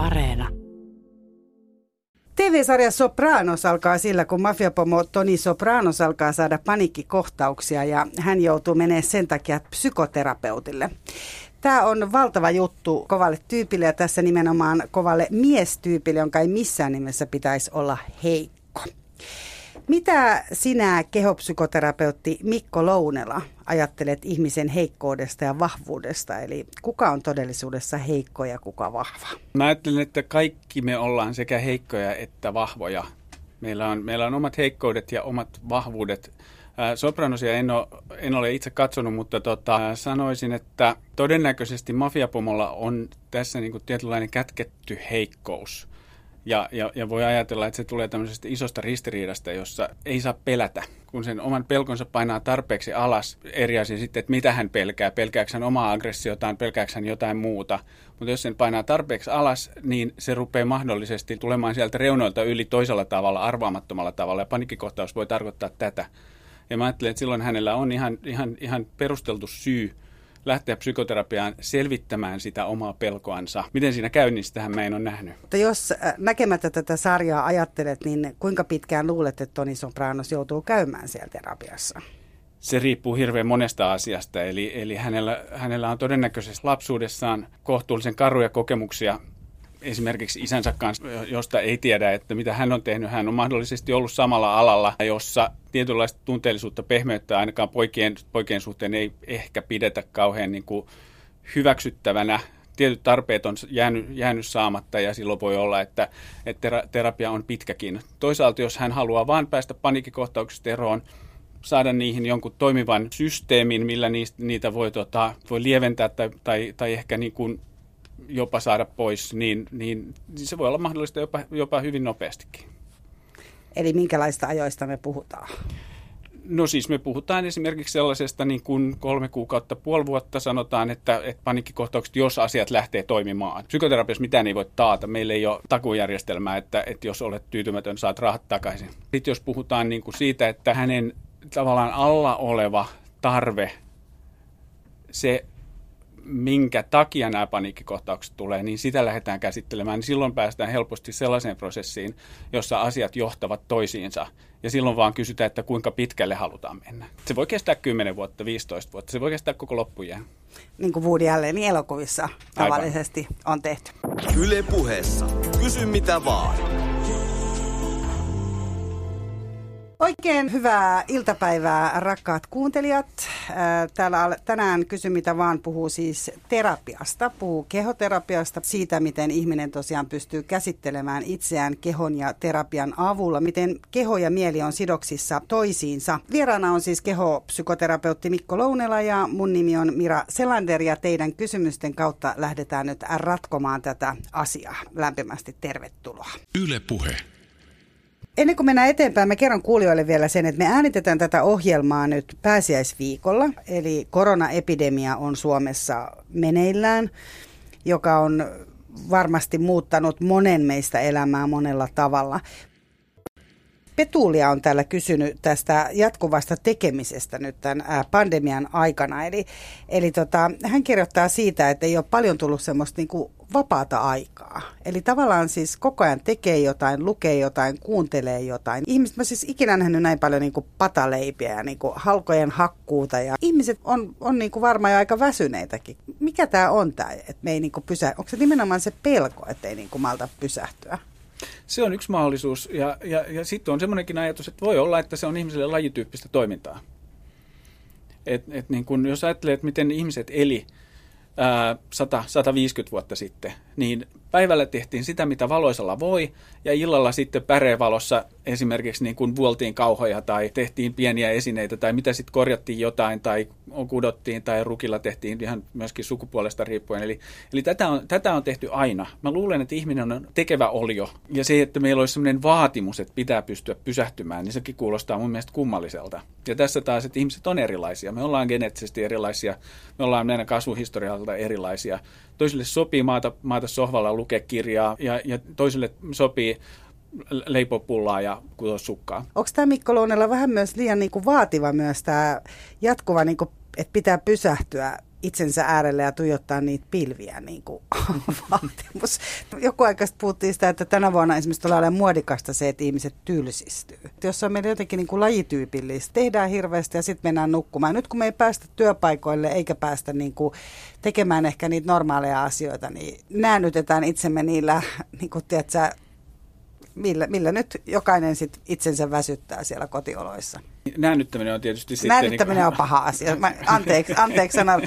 Areena. TV-sarja Sopranos alkaa sillä, kun mafiapomo Toni Sopranos alkaa saada paniikkikohtauksia ja hän joutuu menemään sen takia psykoterapeutille. Tämä on valtava juttu kovalle tyypille ja tässä nimenomaan kovalle miestyypille, jonka ei missään nimessä pitäisi olla heikko. Mitä sinä, kehopsykoterapeutti Mikko Lounela, ajattelet ihmisen heikkoudesta ja vahvuudesta? Eli kuka on todellisuudessa heikko ja kuka vahva? Mä ajattelen, että kaikki me ollaan sekä heikkoja että vahvoja. Meillä on, meillä on omat heikkoudet ja omat vahvuudet. Sopranosia en ole, en ole itse katsonut, mutta tota, sanoisin, että todennäköisesti mafiapomolla on tässä niin kuin tietynlainen kätketty heikkous – ja, ja, ja voi ajatella, että se tulee tämmöisestä isosta ristiriidasta, jossa ei saa pelätä. Kun sen oman pelkonsa painaa tarpeeksi alas, eri asia sitten, että mitä hän pelkää. Pelkääkö hän omaa aggressiotaan, pelkääkö hän jotain muuta. Mutta jos sen painaa tarpeeksi alas, niin se rupeaa mahdollisesti tulemaan sieltä reunoilta yli toisella tavalla, arvaamattomalla tavalla. Ja panikkikohtaus voi tarkoittaa tätä. Ja mä ajattelen, että silloin hänellä on ihan, ihan, ihan perusteltu syy lähteä psykoterapiaan selvittämään sitä omaa pelkoansa. Miten siinä käy, niin sitähän mä en ole nähnyt. Mutta jos äh, näkemättä tätä sarjaa ajattelet, niin kuinka pitkään luulet, että Toni Sopranos joutuu käymään siellä terapiassa? Se riippuu hirveän monesta asiasta, eli, eli hänellä, hänellä on todennäköisesti lapsuudessaan kohtuullisen karuja kokemuksia esimerkiksi isänsä kanssa, josta ei tiedä, että mitä hän on tehnyt. Hän on mahdollisesti ollut samalla alalla, jossa tietynlaista tunteellisuutta, pehmeyttä ainakaan poikien, poikien suhteen ei ehkä pidetä kauhean niin kuin hyväksyttävänä. Tietyt tarpeet on jäänyt, jäänyt saamatta ja silloin voi olla, että, että terapia on pitkäkin. Toisaalta, jos hän haluaa vain päästä paniikkikohtauksista eroon, saada niihin jonkun toimivan systeemin, millä niistä, niitä voi, tota, voi lieventää tai, tai, tai ehkä niin kuin jopa saada pois, niin, niin se voi olla mahdollista jopa, jopa hyvin nopeastikin. Eli minkälaista ajoista me puhutaan? No siis me puhutaan esimerkiksi sellaisesta niin kuin kolme kuukautta, puoli vuotta sanotaan, että, että paniikkikohtaukset, jos asiat lähtee toimimaan. Psykoterapiassa mitään ei voi taata. Meillä ei ole takujärjestelmää, että, että jos olet tyytymätön, saat rahat takaisin. Sitten jos puhutaan niin kuin siitä, että hänen tavallaan alla oleva tarve, se minkä takia nämä paniikkikohtaukset tulee, niin sitä lähdetään käsittelemään. Niin silloin päästään helposti sellaiseen prosessiin, jossa asiat johtavat toisiinsa. Ja silloin vaan kysytään, että kuinka pitkälle halutaan mennä. Se voi kestää 10 vuotta, 15 vuotta. Se voi kestää koko loppujen. Niin kuin Woody Allenin elokuvissa tavallisesti Aivan. on tehty. Yle puheessa. Kysy mitä vaan. Oikein hyvää iltapäivää, rakkaat kuuntelijat. Täällä tänään kysy mitä vaan puhuu siis terapiasta, puhuu kehoterapiasta, siitä miten ihminen tosiaan pystyy käsittelemään itseään kehon ja terapian avulla, miten keho ja mieli on sidoksissa toisiinsa. Vieraana on siis kehopsykoterapeutti Mikko Lounela ja mun nimi on Mira Selander ja teidän kysymysten kautta lähdetään nyt ratkomaan tätä asiaa. Lämpimästi tervetuloa. Yle Puhe. Ennen kuin mennään eteenpäin, mä kerron kuulijoille vielä sen, että me äänitetään tätä ohjelmaa nyt pääsiäisviikolla. Eli koronaepidemia on Suomessa meneillään, joka on varmasti muuttanut monen meistä elämää monella tavalla. Petulia on täällä kysynyt tästä jatkuvasta tekemisestä nyt tämän pandemian aikana. Eli, eli tota, hän kirjoittaa siitä, että ei ole paljon tullut semmoista niin vapaata aikaa. Eli tavallaan siis koko ajan tekee jotain, lukee jotain, kuuntelee jotain. Ihmiset, mä siis ikinä nähnyt näin paljon niin kuin pataleipiä ja niin kuin halkojen hakkuuta. Ja ihmiset on, on niin kuin varmaan jo aika väsyneitäkin. Mikä tämä on tämä, että me ei niin kuin pysä... Onko se nimenomaan se pelko, että ei niin kuin malta pysähtyä? Se on yksi mahdollisuus ja, ja, ja sitten on semmoinenkin ajatus, että voi olla, että se on ihmiselle lajityyppistä toimintaa. Et, et niin kun, jos ajattelee, että miten ihmiset eli ää, 100, 150 vuotta sitten, niin päivällä tehtiin sitä, mitä valoisella voi, ja illalla sitten pärevalossa esimerkiksi niin kuin vuoltiin kauhoja tai tehtiin pieniä esineitä tai mitä sitten korjattiin jotain tai kudottiin tai rukilla tehtiin ihan myöskin sukupuolesta riippuen. Eli, eli tätä, on, tätä on tehty aina. Mä luulen, että ihminen on tekevä olio ja se, että meillä olisi sellainen vaatimus, että pitää pystyä pysähtymään, niin sekin kuulostaa mun mielestä kummalliselta. Ja tässä taas, että ihmiset on erilaisia. Me ollaan geneettisesti erilaisia, me ollaan meidän kasvuhistorialta erilaisia. Toisille sopii maata, maata sohvalla lukea kirjaa ja, ja toisille sopii leipoa pullaa ja kutoa sukkaa. Onko tämä Mikko Lounella vähän myös liian niin kuin vaativa myös tämä jatkuva, niin kuin, että pitää pysähtyä itsensä äärelle ja tuijottaa niitä pilviä niin kuin vaatimus. Joku aika puhuttiin sitä, että tänä vuonna esimerkiksi tulee olemaan muodikasta se, että ihmiset tylsistyy. Jos on meidän jotenkin niin kuin lajityypillistä, tehdään hirveästi ja sitten mennään nukkumaan. Nyt kun me ei päästä työpaikoille eikä päästä niin kuin tekemään ehkä niitä normaaleja asioita, niin näännytetään itsemme niillä, niin kuin, tiedätkö, millä, millä nyt jokainen sit itsensä väsyttää siellä kotioloissa. Näännyttäminen on tietysti sitten... Näännyttäminen niin kuin... on paha asia. Mä, anteeksi, anteeksi sana,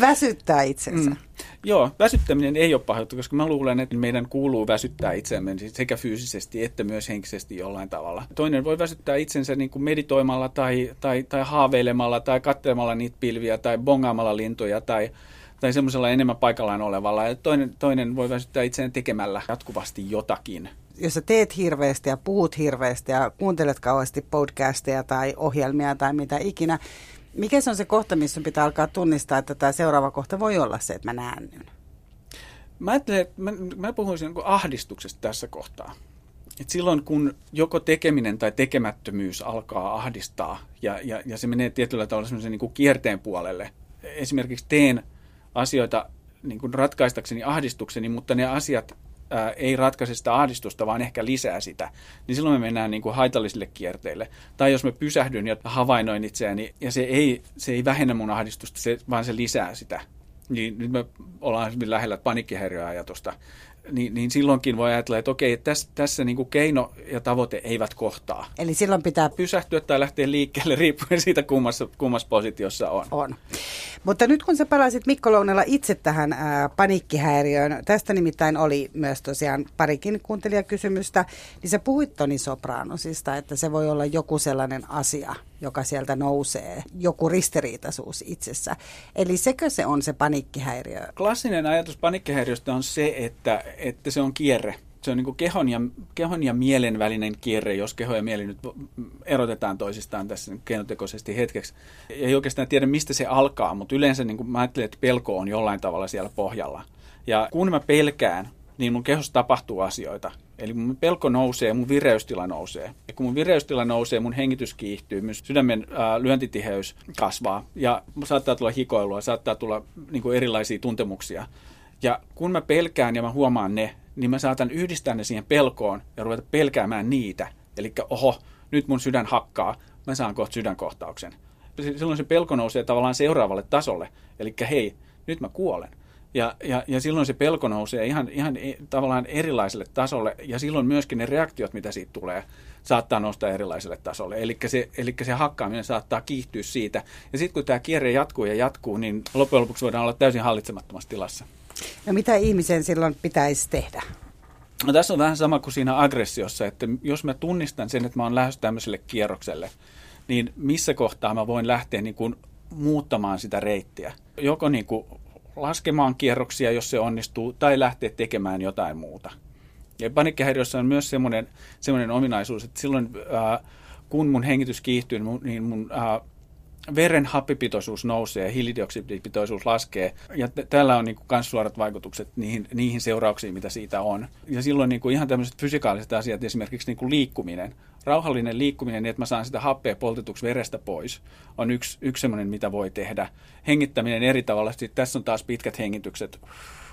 väsyttää itsensä. Mm. Joo, väsyttäminen ei ole paha koska mä luulen, että meidän kuuluu väsyttää itseämme sekä fyysisesti että myös henkisesti jollain tavalla. Toinen voi väsyttää itsensä niin kuin meditoimalla tai, tai, tai haaveilemalla tai katselemalla niitä pilviä tai bongaamalla lintuja tai, tai semmoisella enemmän paikallaan olevalla. Ja toinen, toinen voi väsyttää itseään tekemällä jatkuvasti jotakin jos sä teet hirveästi ja puhut hirveästi ja kuuntelet kauheasti podcasteja tai ohjelmia tai mitä ikinä, mikä se on se kohta, missä pitää alkaa tunnistaa, että tämä seuraava kohta voi olla se, että mä näännyn? Mä mä, mä puhuisin niin ahdistuksesta tässä kohtaa. Et silloin kun joko tekeminen tai tekemättömyys alkaa ahdistaa ja, ja, ja se menee tietyllä tavalla semmoisen niin kierteen puolelle. Esimerkiksi teen asioita niin kuin ratkaistakseni ahdistukseni, mutta ne asiat ää, ei ratkaise sitä ahdistusta, vaan ehkä lisää sitä, niin silloin me mennään niin kuin haitallisille kierteille. Tai jos mä pysähdyn ja havainnoin itseäni, ja se ei, se ei vähennä mun ahdistusta, se, vaan se lisää sitä. Niin nyt me ollaan hyvin lähellä panikkihäiriöajatusta niin, niin silloinkin voi ajatella, että okei, tässä, tässä niin kuin keino ja tavoite eivät kohtaa. Eli silloin pitää pysähtyä tai lähteä liikkeelle riippuen siitä, kummassa, kummassa positiossa on. On. Mutta nyt kun sä palasit Mikko Lounella itse tähän ää, paniikkihäiriöön, tästä nimittäin oli myös tosiaan parikin kuuntelijakysymystä, niin sä puhuit Toni Sopranosista, että se voi olla joku sellainen asia, joka sieltä nousee, joku ristiriitaisuus itsessä. Eli sekö se on se paniikkihäiriö? Klassinen ajatus paniikkihäiriöstä on se, että, että se on kierre. Se on niin kehon, ja, kehon ja mielen välinen kierre, jos keho ja mieli nyt erotetaan toisistaan tässä keinotekoisesti hetkeksi. Ei oikeastaan tiedä, mistä se alkaa, mutta yleensä niin mä ajattelen, että pelko on jollain tavalla siellä pohjalla. Ja kun mä pelkään, niin mun kehossa tapahtuu asioita. Eli mun pelko nousee, mun vireystila nousee. Ja kun mun vireystila nousee, mun hengitys kiihtyy, myös sydämen ää, lyöntitiheys kasvaa. Ja saattaa tulla hikoilua, saattaa tulla niin kuin erilaisia tuntemuksia. Ja kun mä pelkään ja mä huomaan ne, niin mä saatan yhdistää ne siihen pelkoon ja ruveta pelkäämään niitä. Eli oho, nyt mun sydän hakkaa, mä saan kohta sydänkohtauksen. Silloin se pelko nousee tavallaan seuraavalle tasolle. Eli hei, nyt mä kuolen. Ja, ja, ja silloin se pelko nousee ihan, ihan e, tavallaan erilaiselle tasolle, ja silloin myöskin ne reaktiot, mitä siitä tulee, saattaa nousta erilaiselle tasolle. Eli se, eli se hakkaaminen saattaa kiihtyä siitä. Ja sitten kun tämä kierre jatkuu ja jatkuu, niin loppujen lopuksi voidaan olla täysin hallitsemattomassa tilassa. No mitä ihmisen silloin pitäisi tehdä? No, tässä on vähän sama kuin siinä aggressiossa, että jos mä tunnistan sen, että mä oon lähdössä tämmöiselle kierrokselle, niin missä kohtaa mä voin lähteä niin kuin muuttamaan sitä reittiä. Joko niin kuin laskemaan kierroksia, jos se onnistuu, tai lähteä tekemään jotain muuta. Ja panikkihäiriössä on myös semmoinen, semmoinen ominaisuus, että silloin ää, kun mun hengitys kiihtyy, niin mun ää, veren happipitoisuus nousee ja hiilidioksidipitoisuus laskee. Ja t- tällä on niinku myös suorat vaikutukset niihin, niihin seurauksiin, mitä siitä on. Ja silloin niinku ihan tämmöiset fysikaaliset asiat, esimerkiksi niinku liikkuminen, rauhallinen liikkuminen niin, että mä saan sitä happea poltetuksi verestä pois, on yksi, yksi semmoinen, mitä voi tehdä. Hengittäminen eri tavalla. Sitten tässä on taas pitkät hengitykset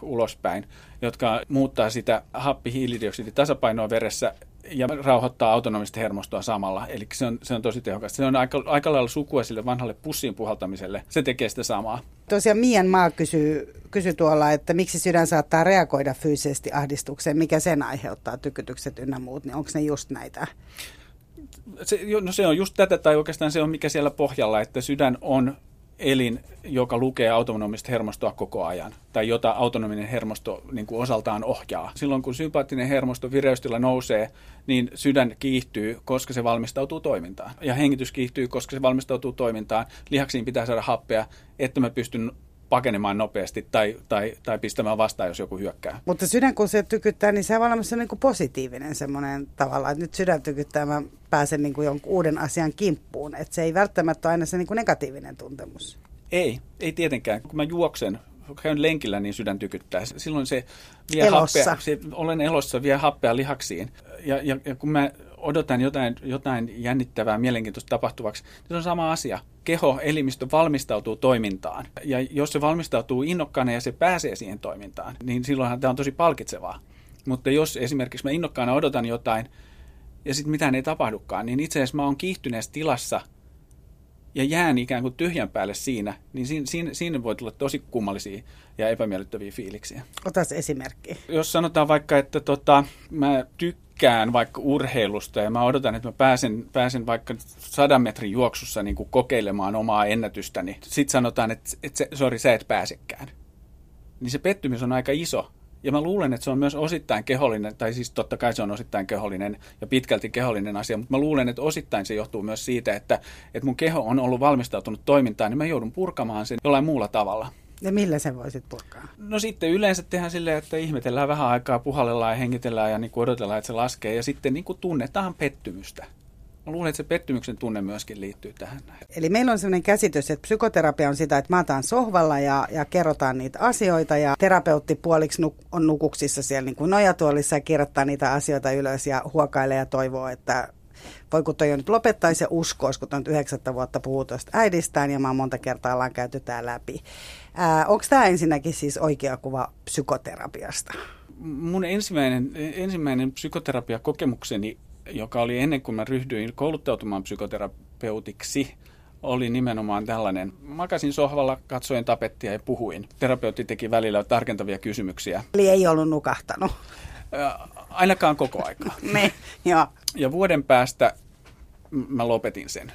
ulospäin, jotka muuttaa sitä happi-hiilidioksiditasapainoa veressä ja rauhoittaa autonomista hermostoa samalla. Eli se on, se on tosi tehokasta. Se on aika, aika lailla sukua sille vanhalle pussiin puhaltamiselle. Se tekee sitä samaa. Tosiaan Mian Maa kysyy, kysyy tuolla, että miksi sydän saattaa reagoida fyysisesti ahdistukseen, mikä sen aiheuttaa, tykytykset ynnä muut, niin onko ne just näitä? Se, no se on just tätä, tai oikeastaan se on mikä siellä pohjalla, että sydän on elin, joka lukee autonomista hermostoa koko ajan, tai jota autonominen hermosto niin kuin osaltaan ohjaa. Silloin kun sympaattinen hermosto vireystila nousee, niin sydän kiihtyy, koska se valmistautuu toimintaan. Ja hengitys kiihtyy, koska se valmistautuu toimintaan. Lihaksiin pitää saada happea, että mä pystyn pakenemaan nopeasti tai, tai, tai pistämään vastaan, jos joku hyökkää. Mutta sydän kun se tykyttää, niin se on varmasti niin kuin positiivinen semmoinen tavalla, että nyt sydän tykyttää, mä pääsen niin kuin jonkun uuden asian kimppuun. Että se ei välttämättä ole aina se niin kuin negatiivinen tuntemus. Ei, ei tietenkään. Kun mä juoksen, käyn lenkillä, niin sydän tykyttää. Silloin se vie elossa. happea, se, olen elossa, vie happea lihaksiin. Ja, ja, ja kun mä odotan jotain, jotain jännittävää, mielenkiintoista tapahtuvaksi, niin se on sama asia. Keho, elimistö valmistautuu toimintaan. Ja jos se valmistautuu innokkaana ja se pääsee siihen toimintaan, niin silloinhan tämä on tosi palkitsevaa. Mutta jos esimerkiksi mä innokkaana odotan jotain ja sitten mitään ei tapahdukaan, niin itse asiassa mä oon kiihtyneessä tilassa ja jään ikään kuin tyhjän päälle siinä, niin siinä, siinä, siinä voi tulla tosi kummallisia ja epämiellyttäviä fiiliksiä. Otas esimerkki. Jos sanotaan vaikka, että tota, mä tykkään vaikka urheilusta ja mä odotan, että mä pääsen, pääsen vaikka sadan metrin juoksussa niin kuin kokeilemaan omaa ennätystäni. Sitten sanotaan, että, että sori, sä et pääsekään. Niin se pettymys on aika iso. Ja mä luulen, että se on myös osittain kehollinen, tai siis totta kai se on osittain kehollinen ja pitkälti kehollinen asia, mutta mä luulen, että osittain se johtuu myös siitä, että, että mun keho on ollut valmistautunut toimintaan, niin mä joudun purkamaan sen jollain muulla tavalla. Ja millä sen voisit purkaa? No sitten yleensä tehdään silleen, että ihmetellään vähän aikaa, puhallellaan ja hengitellään ja niin kuin odotellaan, että se laskee. Ja sitten niin kuin tunnetaan pettymystä. Mä luulen, että se pettymyksen tunne myöskin liittyy tähän. Eli meillä on sellainen käsitys, että psykoterapia on sitä, että maataan sohvalla ja, ja kerrotaan niitä asioita ja terapeutti puoliksi nuk, on nukuksissa siellä niin kuin nojatuolissa ja kirjoittaa niitä asioita ylös ja huokailee ja toivoo, että voi kun toi nyt lopettaisi ja uskoisi, kun on yhdeksättä vuotta puhuu tuosta äidistään ja mä monta kertaa ollaan käyty tämä läpi. Onko tämä ensinnäkin siis oikea kuva psykoterapiasta? Mun ensimmäinen, ensimmäinen psykoterapiakokemukseni, joka oli ennen kuin mä ryhdyin kouluttautumaan psykoterapeutiksi, oli nimenomaan tällainen. Makasin sohvalla, katsoin tapettia ja puhuin. Terapeutti teki välillä tarkentavia kysymyksiä. Eli ei ollut nukahtanut? Ainakaan koko aikaa. Me, joo. Ja vuoden päästä mä lopetin sen.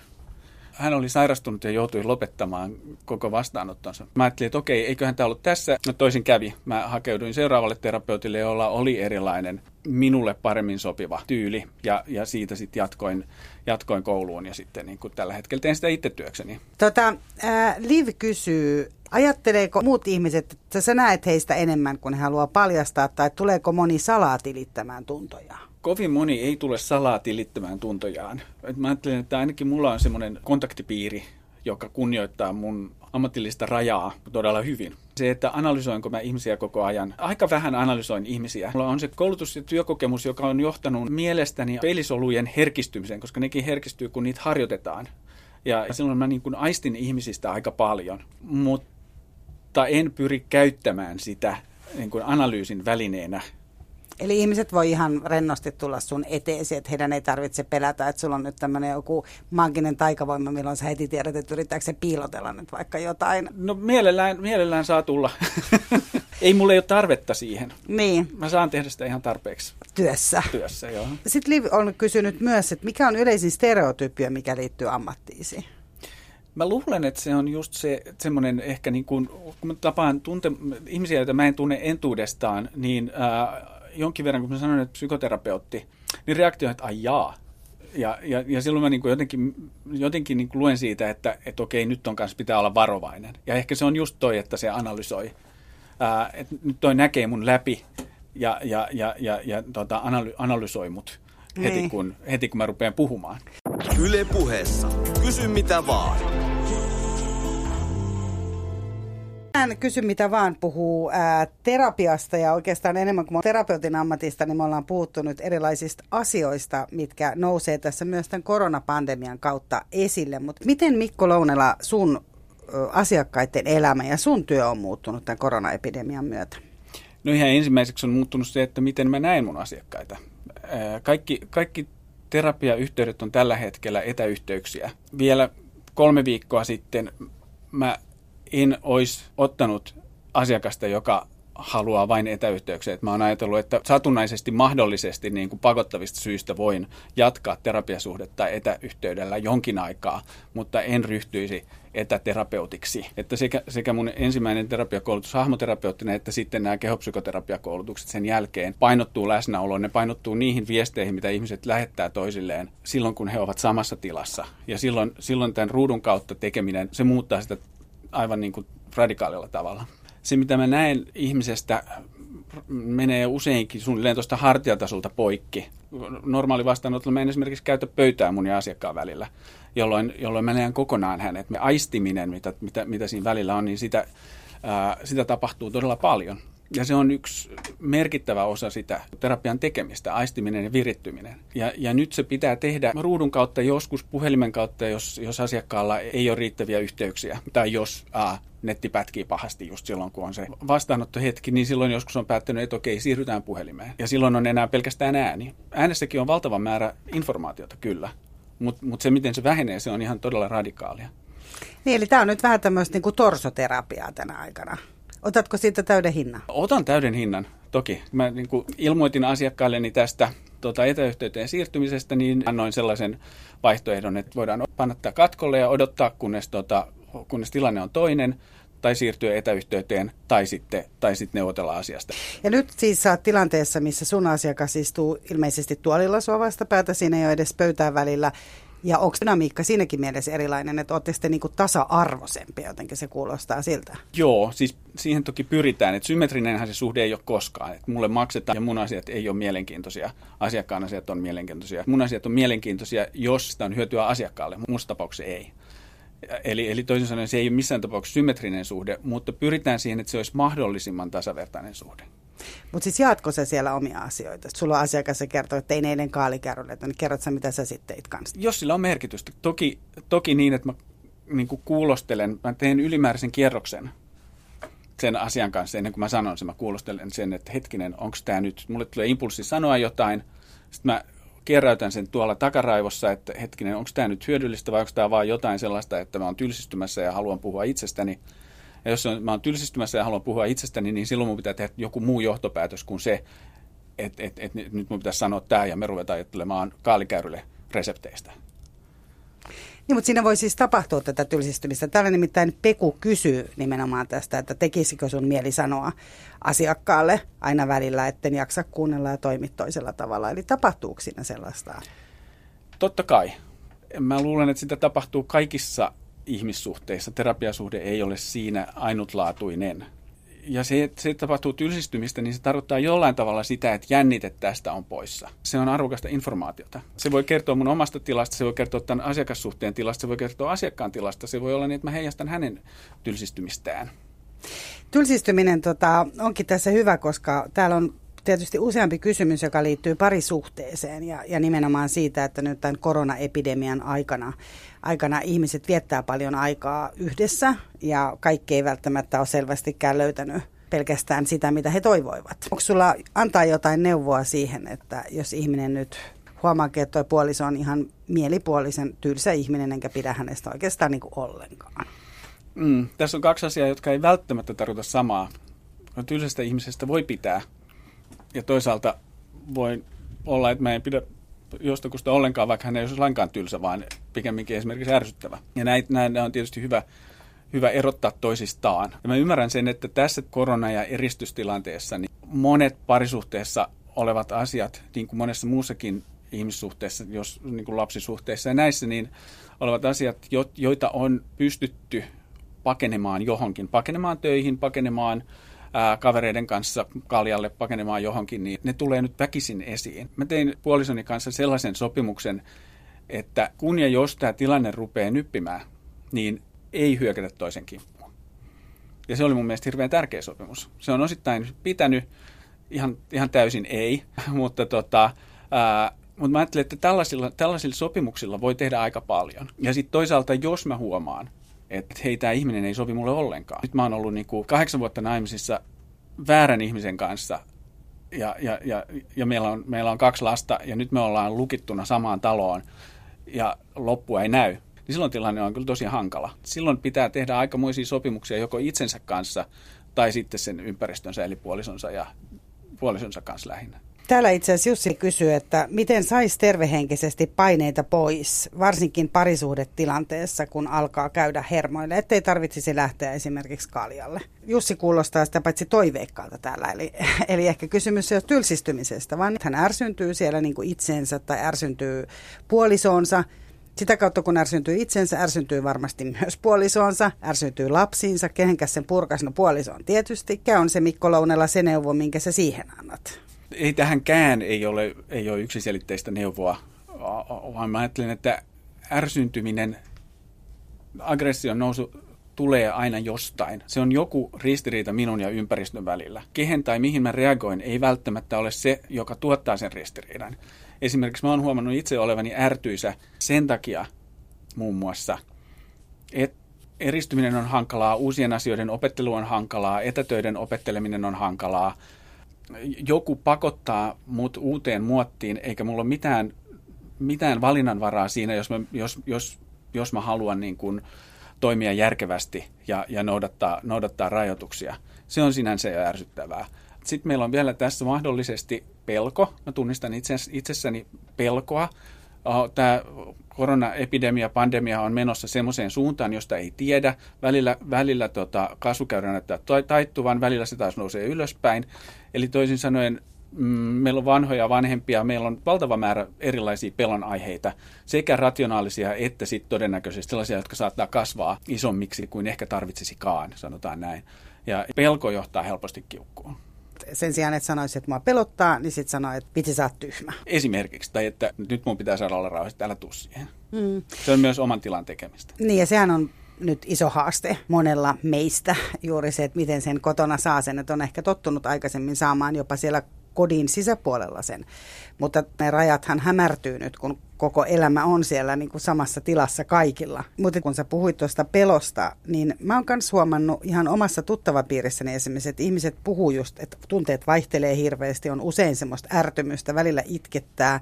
Hän oli sairastunut ja joutui lopettamaan koko vastaanottonsa. Mä ajattelin, että okei, eiköhän tämä ollut tässä. No toisin kävi. Mä hakeuduin seuraavalle terapeutille, jolla oli erilainen, minulle paremmin sopiva tyyli. Ja, ja siitä sitten jatkoin, jatkoin kouluun ja sitten niin kuin tällä hetkellä teen sitä itse työkseni. Tota, äh, Liv kysyy, ajatteleeko muut ihmiset, että sä näet heistä enemmän kuin he haluaa paljastaa, tai tuleeko moni salaa tilittämään tuntojaan? kovin moni ei tule salaa tilittämään tuntojaan. Mä ajattelen, että ainakin mulla on semmoinen kontaktipiiri, joka kunnioittaa mun ammatillista rajaa todella hyvin. Se, että analysoinko mä ihmisiä koko ajan. Aika vähän analysoin ihmisiä. Mulla on se koulutus- ja työkokemus, joka on johtanut mielestäni peilisolujen herkistymiseen, koska nekin herkistyy, kun niitä harjoitetaan. Ja silloin mä niin kuin aistin ihmisistä aika paljon, mutta en pyri käyttämään sitä niin kuin analyysin välineenä Eli ihmiset voi ihan rennosti tulla sun eteesi, että heidän ei tarvitse pelätä, että sulla on nyt tämmöinen joku maaginen taikavoima, milloin sä heti tiedät, että yrittääkö se piilotella nyt vaikka jotain. No mielellään, mielellään saa tulla. ei mulle ole tarvetta siihen. Niin. Mä saan tehdä sitä ihan tarpeeksi. Työssä. Työssä, joo. Sitten Liv on kysynyt myös, että mikä on yleisin stereotypia, mikä liittyy ammattiisi? Mä luulen, että se on just se semmoinen ehkä niin kuin, kun mä tapaan tunte, ihmisiä, joita mä en tunne entuudestaan, niin ää, jonkin verran, kun mä sanoin, että psykoterapeutti, niin reaktio on, että ai jaa. Ja, ja, ja silloin mä niin kuin jotenkin, jotenkin niin kuin luen siitä, että, että okei, nyt on kanssa pitää olla varovainen. Ja ehkä se on just toi, että se analysoi. Ää, että nyt toi näkee mun läpi ja, ja, ja, ja, ja tota, analy, analysoi mut heti, niin. kun, heti kun mä rupean puhumaan. Yle puheessa. Kysy mitä vaan. Tänään kysy mitä vaan puhuu ää, terapiasta ja oikeastaan enemmän kuin terapeutin ammatista, niin me ollaan puhuttu nyt erilaisista asioista, mitkä nousee tässä myös tämän koronapandemian kautta esille. Mutta miten Mikko Lounela sun ö, asiakkaiden elämä ja sun työ on muuttunut tämän koronaepidemian myötä? No ihan ensimmäiseksi on muuttunut se, että miten mä näen mun asiakkaita. Ää, kaikki, kaikki terapiayhteydet on tällä hetkellä etäyhteyksiä. Vielä kolme viikkoa sitten mä en olisi ottanut asiakasta, joka haluaa vain etäyhteyksiä. mä oon ajatellut, että satunnaisesti mahdollisesti niin kuin pakottavista syistä voin jatkaa terapiasuhdetta etäyhteydellä jonkin aikaa, mutta en ryhtyisi etäterapeutiksi. Että sekä, sekä mun ensimmäinen terapiakoulutus hahmoterapeuttina että sitten nämä kehopsykoterapiakoulutukset sen jälkeen painottuu läsnäoloon. Ne painottuu niihin viesteihin, mitä ihmiset lähettää toisilleen silloin, kun he ovat samassa tilassa. Ja silloin, silloin tämän ruudun kautta tekeminen, se muuttaa sitä aivan niin kuin radikaalilla tavalla. Se, mitä mä näen ihmisestä, menee useinkin suunnilleen tuosta hartiatasolta poikki. Normaali vastaanotolla mä en esimerkiksi käytä pöytää mun ja asiakkaan välillä, jolloin, jolloin mä näen kokonaan hänet. Me aistiminen, mitä, mitä, mitä siinä välillä on, niin sitä, ää, sitä tapahtuu todella paljon. Ja se on yksi merkittävä osa sitä terapian tekemistä, aistiminen ja virittyminen. Ja, ja nyt se pitää tehdä ruudun kautta, joskus puhelimen kautta, jos, jos asiakkaalla ei ole riittäviä yhteyksiä. Tai jos a, netti pätkii pahasti just silloin, kun on se vastaanottohetki, niin silloin joskus on päättänyt, että okei, siirrytään puhelimeen. Ja silloin on enää pelkästään ääni. Äänessäkin on valtava määrä informaatiota, kyllä. Mutta mut se, miten se vähenee, se on ihan todella radikaalia. Niin, eli tämä on nyt vähän tämmöistä niin kuin torsoterapiaa tänä aikana. Otatko siitä täyden hinnan? Otan täyden hinnan, toki. Mä niin kuin ilmoitin asiakkailleni tästä tuota, etäyhteyteen siirtymisestä, niin annoin sellaisen vaihtoehdon, että voidaan panna tämä katkolle ja odottaa, kunnes, tuota, kunnes tilanne on toinen, tai siirtyä etäyhteyteen, tai sitten, tai sitten neuvotella asiasta. Ja nyt siis oot tilanteessa, missä sun asiakas istuu ilmeisesti tuolilla sua vastapäätä, siinä ei ole edes pöytään välillä, ja onko dynamiikka siinäkin mielessä erilainen, että olette sitten niinku tasa-arvoisempia, jotenkin se kuulostaa siltä? Joo, siis siihen toki pyritään, että symmetrinenhän se suhde ei ole koskaan. Että mulle maksetaan ja mun asiat ei ole mielenkiintoisia, asiakkaan asiat on mielenkiintoisia. Mun asiat on mielenkiintoisia, jos sitä on hyötyä asiakkaalle, muussa tapauksessa ei. Eli, eli toisin sanoen se ei ole missään tapauksessa symmetrinen suhde, mutta pyritään siihen, että se olisi mahdollisimman tasavertainen suhde. Mutta siis jaatko sä siellä omia asioita? Sulla on asiakas, se kertoo, että tein eilen kaalikärrylle, niin kerrot sä, mitä sä sitten teit kanssa? Jos sillä on merkitystä. Toki, toki niin, että mä niin kuulostelen, mä teen ylimääräisen kierroksen sen asian kanssa ennen kuin mä sanon sen. Mä kuulostelen sen, että hetkinen, onko tämä nyt, mulle tulee impulssi sanoa jotain, sitten mä kierräytän sen tuolla takaraivossa, että hetkinen, onko tämä nyt hyödyllistä vai onko tämä vaan jotain sellaista, että mä oon tylsistymässä ja haluan puhua itsestäni. Ja jos mä oon tylsistymässä ja haluan puhua itsestäni, niin silloin mun pitää tehdä joku muu johtopäätös kuin se, että et, et, nyt mun pitäisi sanoa tämä ja me ruvetaan ajattelemaan kaalikäyrylle resepteistä. Niin, mutta siinä voi siis tapahtua tätä tylsistymistä. Täällä nimittäin Peku kysyy nimenomaan tästä, että tekisikö sun mieli sanoa asiakkaalle aina välillä, etten jaksa kuunnella ja toimi toisella tavalla. Eli tapahtuuko siinä sellaista? Totta kai. Mä luulen, että sitä tapahtuu kaikissa ihmissuhteissa. Terapiasuhde ei ole siinä ainutlaatuinen. Ja se, se tapahtuu tylsistymistä, niin se tarkoittaa jollain tavalla sitä, että jännite tästä on poissa. Se on arvokasta informaatiota. Se voi kertoa mun omasta tilasta, se voi kertoa tämän asiakassuhteen tilasta, se voi kertoa asiakkaan tilasta. Se voi olla niin, että mä heijastan hänen tylsistymistään. Tylsistyminen tota, onkin tässä hyvä, koska täällä on tietysti useampi kysymys, joka liittyy parisuhteeseen ja, ja nimenomaan siitä, että nyt tämän koronaepidemian aikana, aikana ihmiset viettää paljon aikaa yhdessä ja kaikki ei välttämättä ole selvästikään löytänyt pelkästään sitä, mitä he toivoivat. Onko sulla antaa jotain neuvoa siihen, että jos ihminen nyt huomaa, että tuo puoliso on ihan mielipuolisen tylsä ihminen, enkä pidä hänestä oikeastaan niin kuin ollenkaan? Mm, tässä on kaksi asiaa, jotka ei välttämättä tarkoita samaa. Tylsästä ihmisestä voi pitää ja toisaalta voi olla, että mä en pidä jostakusta ollenkaan, vaikka hän ei olisi lainkaan tylsä, vaan pikemminkin esimerkiksi ärsyttävä. Ja näitä, näitä on tietysti hyvä, hyvä erottaa toisistaan. Ja mä ymmärrän sen, että tässä korona- ja eristystilanteessa niin monet parisuhteessa olevat asiat, niin kuin monessa muussakin ihmissuhteessa, jos niin kuin lapsisuhteessa ja näissä, niin olevat asiat, joita on pystytty pakenemaan johonkin, pakenemaan töihin, pakenemaan ää, kavereiden kanssa kaljalle pakenemaan johonkin, niin ne tulee nyt väkisin esiin. Mä tein puolisoni kanssa sellaisen sopimuksen, että kun ja jos tämä tilanne rupeaa nyppimään, niin ei hyökätä toisen kimppuun. Ja se oli mun mielestä hirveän tärkeä sopimus. Se on osittain pitänyt, ihan, ihan täysin ei, mutta tota, ää, mutta mä ajattelen, että tällaisilla, tällaisilla sopimuksilla voi tehdä aika paljon. Ja sitten toisaalta, jos mä huomaan, että hei, tämä ihminen ei sovi mulle ollenkaan. Nyt mä oon ollut niin kuin kahdeksan vuotta naimisissa väärän ihmisen kanssa ja, ja, ja, ja meillä, on, meillä on kaksi lasta ja nyt me ollaan lukittuna samaan taloon ja loppua ei näy, niin silloin tilanne on kyllä tosi hankala. Silloin pitää tehdä aikamoisia sopimuksia joko itsensä kanssa tai sitten sen ympäristönsä eli puolisonsa ja puolisonsa kanssa lähinnä. Täällä itse asiassa Jussi kysyy, että miten saisi tervehenkisesti paineita pois, varsinkin parisuhdetilanteessa, kun alkaa käydä hermoille, ettei tarvitsisi lähteä esimerkiksi kaljalle. Jussi kuulostaa sitä paitsi toiveikkaalta täällä, eli, eli ehkä kysymys ei ole tylsistymisestä, vaan hän ärsyntyy siellä niin kuin itsensä tai ärsyntyy puolisoonsa. Sitä kautta kun ärsyntyy itsensä, ärsyntyy varmasti myös puolisoonsa, ärsyntyy lapsiinsa, kehenkäs sen purkas, no puolisoon tietysti. Mikä on se Mikko Lounella se neuvo, minkä sä siihen annat? Ei tähänkään ei ole, ei ole yksiselitteistä neuvoa, vaan mä ajattelen, että ärsyntyminen, aggression nousu tulee aina jostain. Se on joku ristiriita minun ja ympäristön välillä. Kehen tai mihin mä reagoin ei välttämättä ole se, joka tuottaa sen ristiriidan. Esimerkiksi mä oon huomannut itse olevani ärtyisä sen takia muun muassa, että eristyminen on hankalaa, uusien asioiden opettelu on hankalaa, etätöiden opetteleminen on hankalaa. Joku pakottaa mut uuteen muottiin, eikä mulla ole mitään, mitään valinnanvaraa siinä, jos mä, jos, jos, jos mä haluan niin kuin toimia järkevästi ja, ja noudattaa, noudattaa rajoituksia. Se on sinänsä jo ärsyttävää. Sitten meillä on vielä tässä mahdollisesti pelko. Mä tunnistan itsessäni pelkoa. Tämä koronaepidemia, pandemia on menossa semmoiseen suuntaan, josta ei tiedä. Välillä, välillä tota, kasvukäyrä näyttää taittuvan, välillä se taas nousee ylöspäin. Eli toisin sanoen mm, meillä on vanhoja vanhempia, meillä on valtava määrä erilaisia pelon aiheita, sekä rationaalisia että sitten todennäköisesti sellaisia, jotka saattaa kasvaa isommiksi kuin ehkä tarvitsisikaan, sanotaan näin. Ja pelko johtaa helposti kiukkuun sen sijaan, että sanoisi, että mua pelottaa, niin sitten sanoo, että vitsi sä oot tyhmä. Esimerkiksi, tai että nyt mun pitää saada olla rauhassa, älä tuu siihen. Mm. Se on myös oman tilan tekemistä. Niin ja sehän on nyt iso haaste monella meistä juuri se, että miten sen kotona saa sen, että on ehkä tottunut aikaisemmin saamaan jopa siellä kodin sisäpuolella sen. Mutta ne rajathan hämärtyy nyt, kun koko elämä on siellä niin kuin samassa tilassa kaikilla. Mutta kun sä puhuit tuosta pelosta, niin mä oon myös huomannut ihan omassa tuttavapiirissäni esimerkiksi, että ihmiset puhuu just, että tunteet vaihtelee hirveästi, on usein semmoista ärtymystä, välillä itkettää,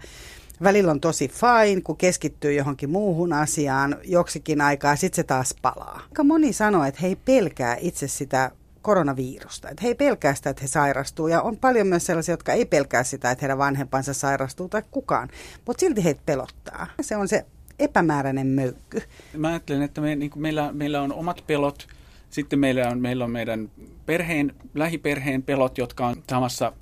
välillä on tosi fine, kun keskittyy johonkin muuhun asiaan joksikin aikaa, sitten se taas palaa. Aika moni sanoo, että he ei pelkää itse sitä koronavirusta. Että he ei pelkää sitä, että he sairastuu. Ja on paljon myös sellaisia, jotka ei pelkää sitä, että heidän vanhempansa sairastuu tai kukaan. Mutta silti heitä pelottaa. Se on se epämääräinen möykky. Mä ajattelen, että me, niin meillä, meillä on omat pelot. Sitten meillä on, meillä on meidän perheen, lähiperheen pelot, jotka on samassa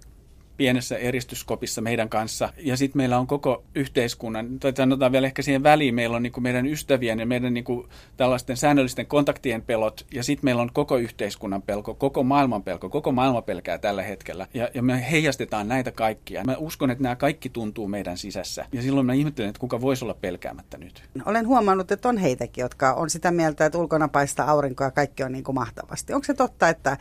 pienessä eristyskopissa meidän kanssa. Ja sitten meillä on koko yhteiskunnan, tai sanotaan vielä ehkä siihen väliin, meillä on niinku meidän ystävien ja meidän niinku tällaisten säännöllisten kontaktien pelot, ja sitten meillä on koko yhteiskunnan pelko, koko maailman pelko, koko maailma pelkää tällä hetkellä. Ja, ja me heijastetaan näitä kaikkia. Mä uskon, että nämä kaikki tuntuu meidän sisässä. Ja silloin mä ihmettelen, että kuka voisi olla pelkäämättä nyt. Olen huomannut, että on heitäkin, jotka on sitä mieltä, että ulkona paistaa aurinko ja kaikki on niin kuin mahtavasti. Onko se totta, että,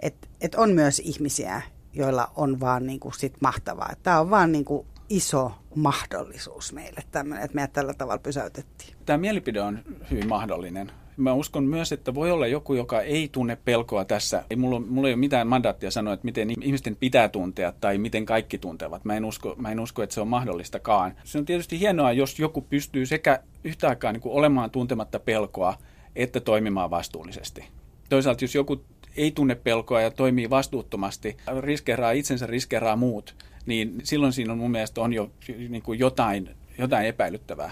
että, että on myös ihmisiä, joilla on vaan niin kuin sit mahtavaa. Tämä on vaan niin kuin iso mahdollisuus meille tämmöinen, että meidät tällä tavalla pysäytettiin. Tämä mielipide on hyvin mahdollinen. Mä uskon myös, että voi olla joku, joka ei tunne pelkoa tässä. Ei, mulla, mulla ei ole mitään mandaattia sanoa, että miten ihmisten pitää tuntea tai miten kaikki tuntevat. Mä en usko, mä en usko että se on mahdollistakaan. Se on tietysti hienoa, jos joku pystyy sekä yhtä aikaa niin kuin olemaan tuntematta pelkoa, että toimimaan vastuullisesti. Toisaalta jos joku ei tunne pelkoa ja toimii vastuuttomasti, riskeeraa itsensä, riskeeraa muut, niin silloin siinä on mun mielestä on jo niin kuin jotain, jotain epäilyttävää.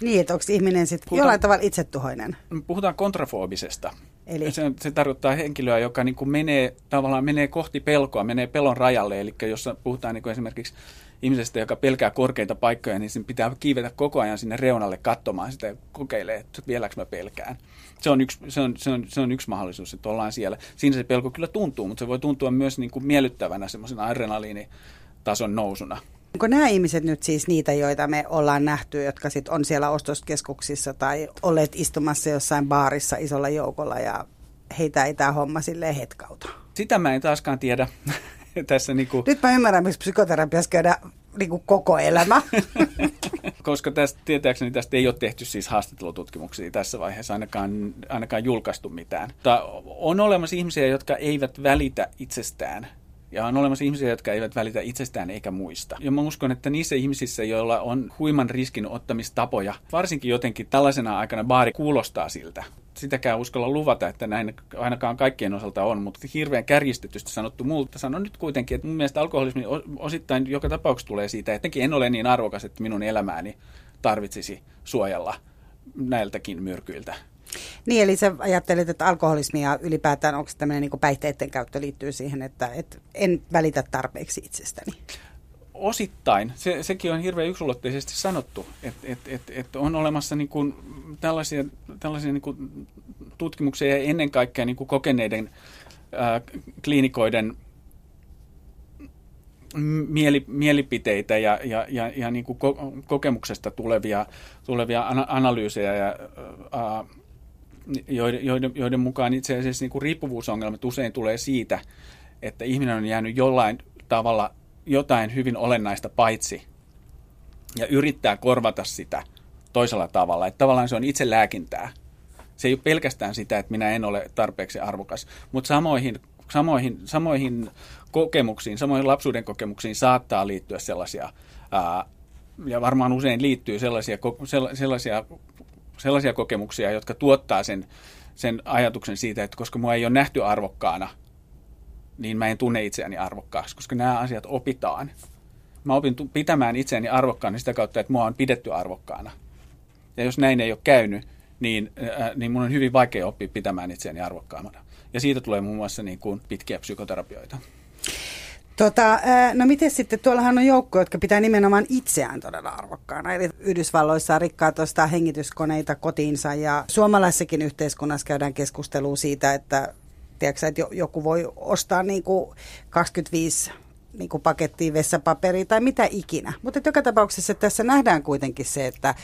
Niin, että onko ihminen sitten jollain tavalla itsetuhoinen? Puhutaan kontrafoobisesta. Eli? Se, se tarkoittaa henkilöä, joka niin kuin menee, tavallaan menee kohti pelkoa, menee pelon rajalle. Eli jos puhutaan niin kuin esimerkiksi ihmisestä, joka pelkää korkeita paikkoja, niin sen pitää kiivetä koko ajan sinne reunalle katsomaan sitä ja kokeilee, että vieläkö mä pelkään. Se on, yksi, se, on, se, on, se on yksi mahdollisuus, että ollaan siellä. Siinä se pelko kyllä tuntuu, mutta se voi tuntua myös niin kuin miellyttävänä semmoisena adrenaliinitason nousuna. Onko nämä ihmiset nyt siis niitä, joita me ollaan nähty, jotka sit on siellä ostoskeskuksissa tai olleet istumassa jossain baarissa isolla joukolla ja heitä ei tämä homma silleen hetkauta? Sitä mä en taaskaan tiedä. tässä niinku... Nyt mä ymmärrän, miksi psykoterapiassa käydään niinku koko elämä. Koska tästä, tietääkseni tästä ei ole tehty siis haastattelututkimuksia tässä vaiheessa, ainakaan, ainakaan julkaistu mitään. Mutta on olemassa ihmisiä, jotka eivät välitä itsestään ja on olemassa ihmisiä, jotka eivät välitä itsestään eikä muista. Ja mä uskon, että niissä ihmisissä, joilla on huiman riskin ottamistapoja, varsinkin jotenkin tällaisena aikana baari kuulostaa siltä. Sitäkään uskalla luvata, että näin ainakaan kaikkien osalta on, mutta hirveän kärjistetysti sanottu multa. Sanon nyt kuitenkin, että mun mielestä alkoholismi osittain joka tapauksessa tulee siitä, että en ole niin arvokas, että minun elämääni tarvitsisi suojella näiltäkin myrkyiltä. Niin, eli sä ajattelet, että alkoholismi ja ylipäätään onko tämmöinen niin päihteiden käyttö liittyy siihen, että, että en välitä tarpeeksi itsestäni? Osittain. Se, sekin on hirveän yksulotteisesti sanottu, että et, et, et on olemassa niin kuin tällaisia, tällaisia niin kuin tutkimuksia ja ennen kaikkea niin kuin kokeneiden ää, kliinikoiden mieli, mielipiteitä ja, ja, ja, ja niin kuin ko, kokemuksesta tulevia, tulevia analyysejä ja ää, joiden, joiden, joiden mukaan itse asiassa niin kuin riippuvuusongelmat usein tulee siitä, että ihminen on jäänyt jollain tavalla jotain hyvin olennaista paitsi ja yrittää korvata sitä toisella tavalla. Että tavallaan se on itse lääkintää. Se ei ole pelkästään sitä, että minä en ole tarpeeksi arvokas, mutta samoihin, samoihin, samoihin kokemuksiin, samoihin lapsuuden kokemuksiin saattaa liittyä sellaisia, ää, ja varmaan usein liittyy sellaisia, sellaisia, sellaisia kokemuksia, jotka tuottaa sen, sen ajatuksen siitä, että koska mua ei ole nähty arvokkaana, niin mä en tunne itseäni arvokkaaksi, koska nämä asiat opitaan. Mä opin pitämään itseäni arvokkaana sitä kautta, että mua on pidetty arvokkaana. Ja jos näin ei ole käynyt, niin, äh, niin mun on hyvin vaikea oppia pitämään itseäni arvokkaammana. Ja siitä tulee muun muassa niin kuin pitkiä psykoterapioita. Tota, no miten sitten, tuollahan on joukko, jotka pitää nimenomaan itseään todella arvokkaana. Eli Yhdysvalloissa rikkaat ostaa hengityskoneita kotiinsa ja suomalaisessakin yhteiskunnassa käydään keskustelua siitä, että, tiedätkö, että joku voi ostaa niin kuin 25 niin kuin pakettia vessapaperia tai mitä ikinä. Mutta joka tapauksessa tässä nähdään kuitenkin se, että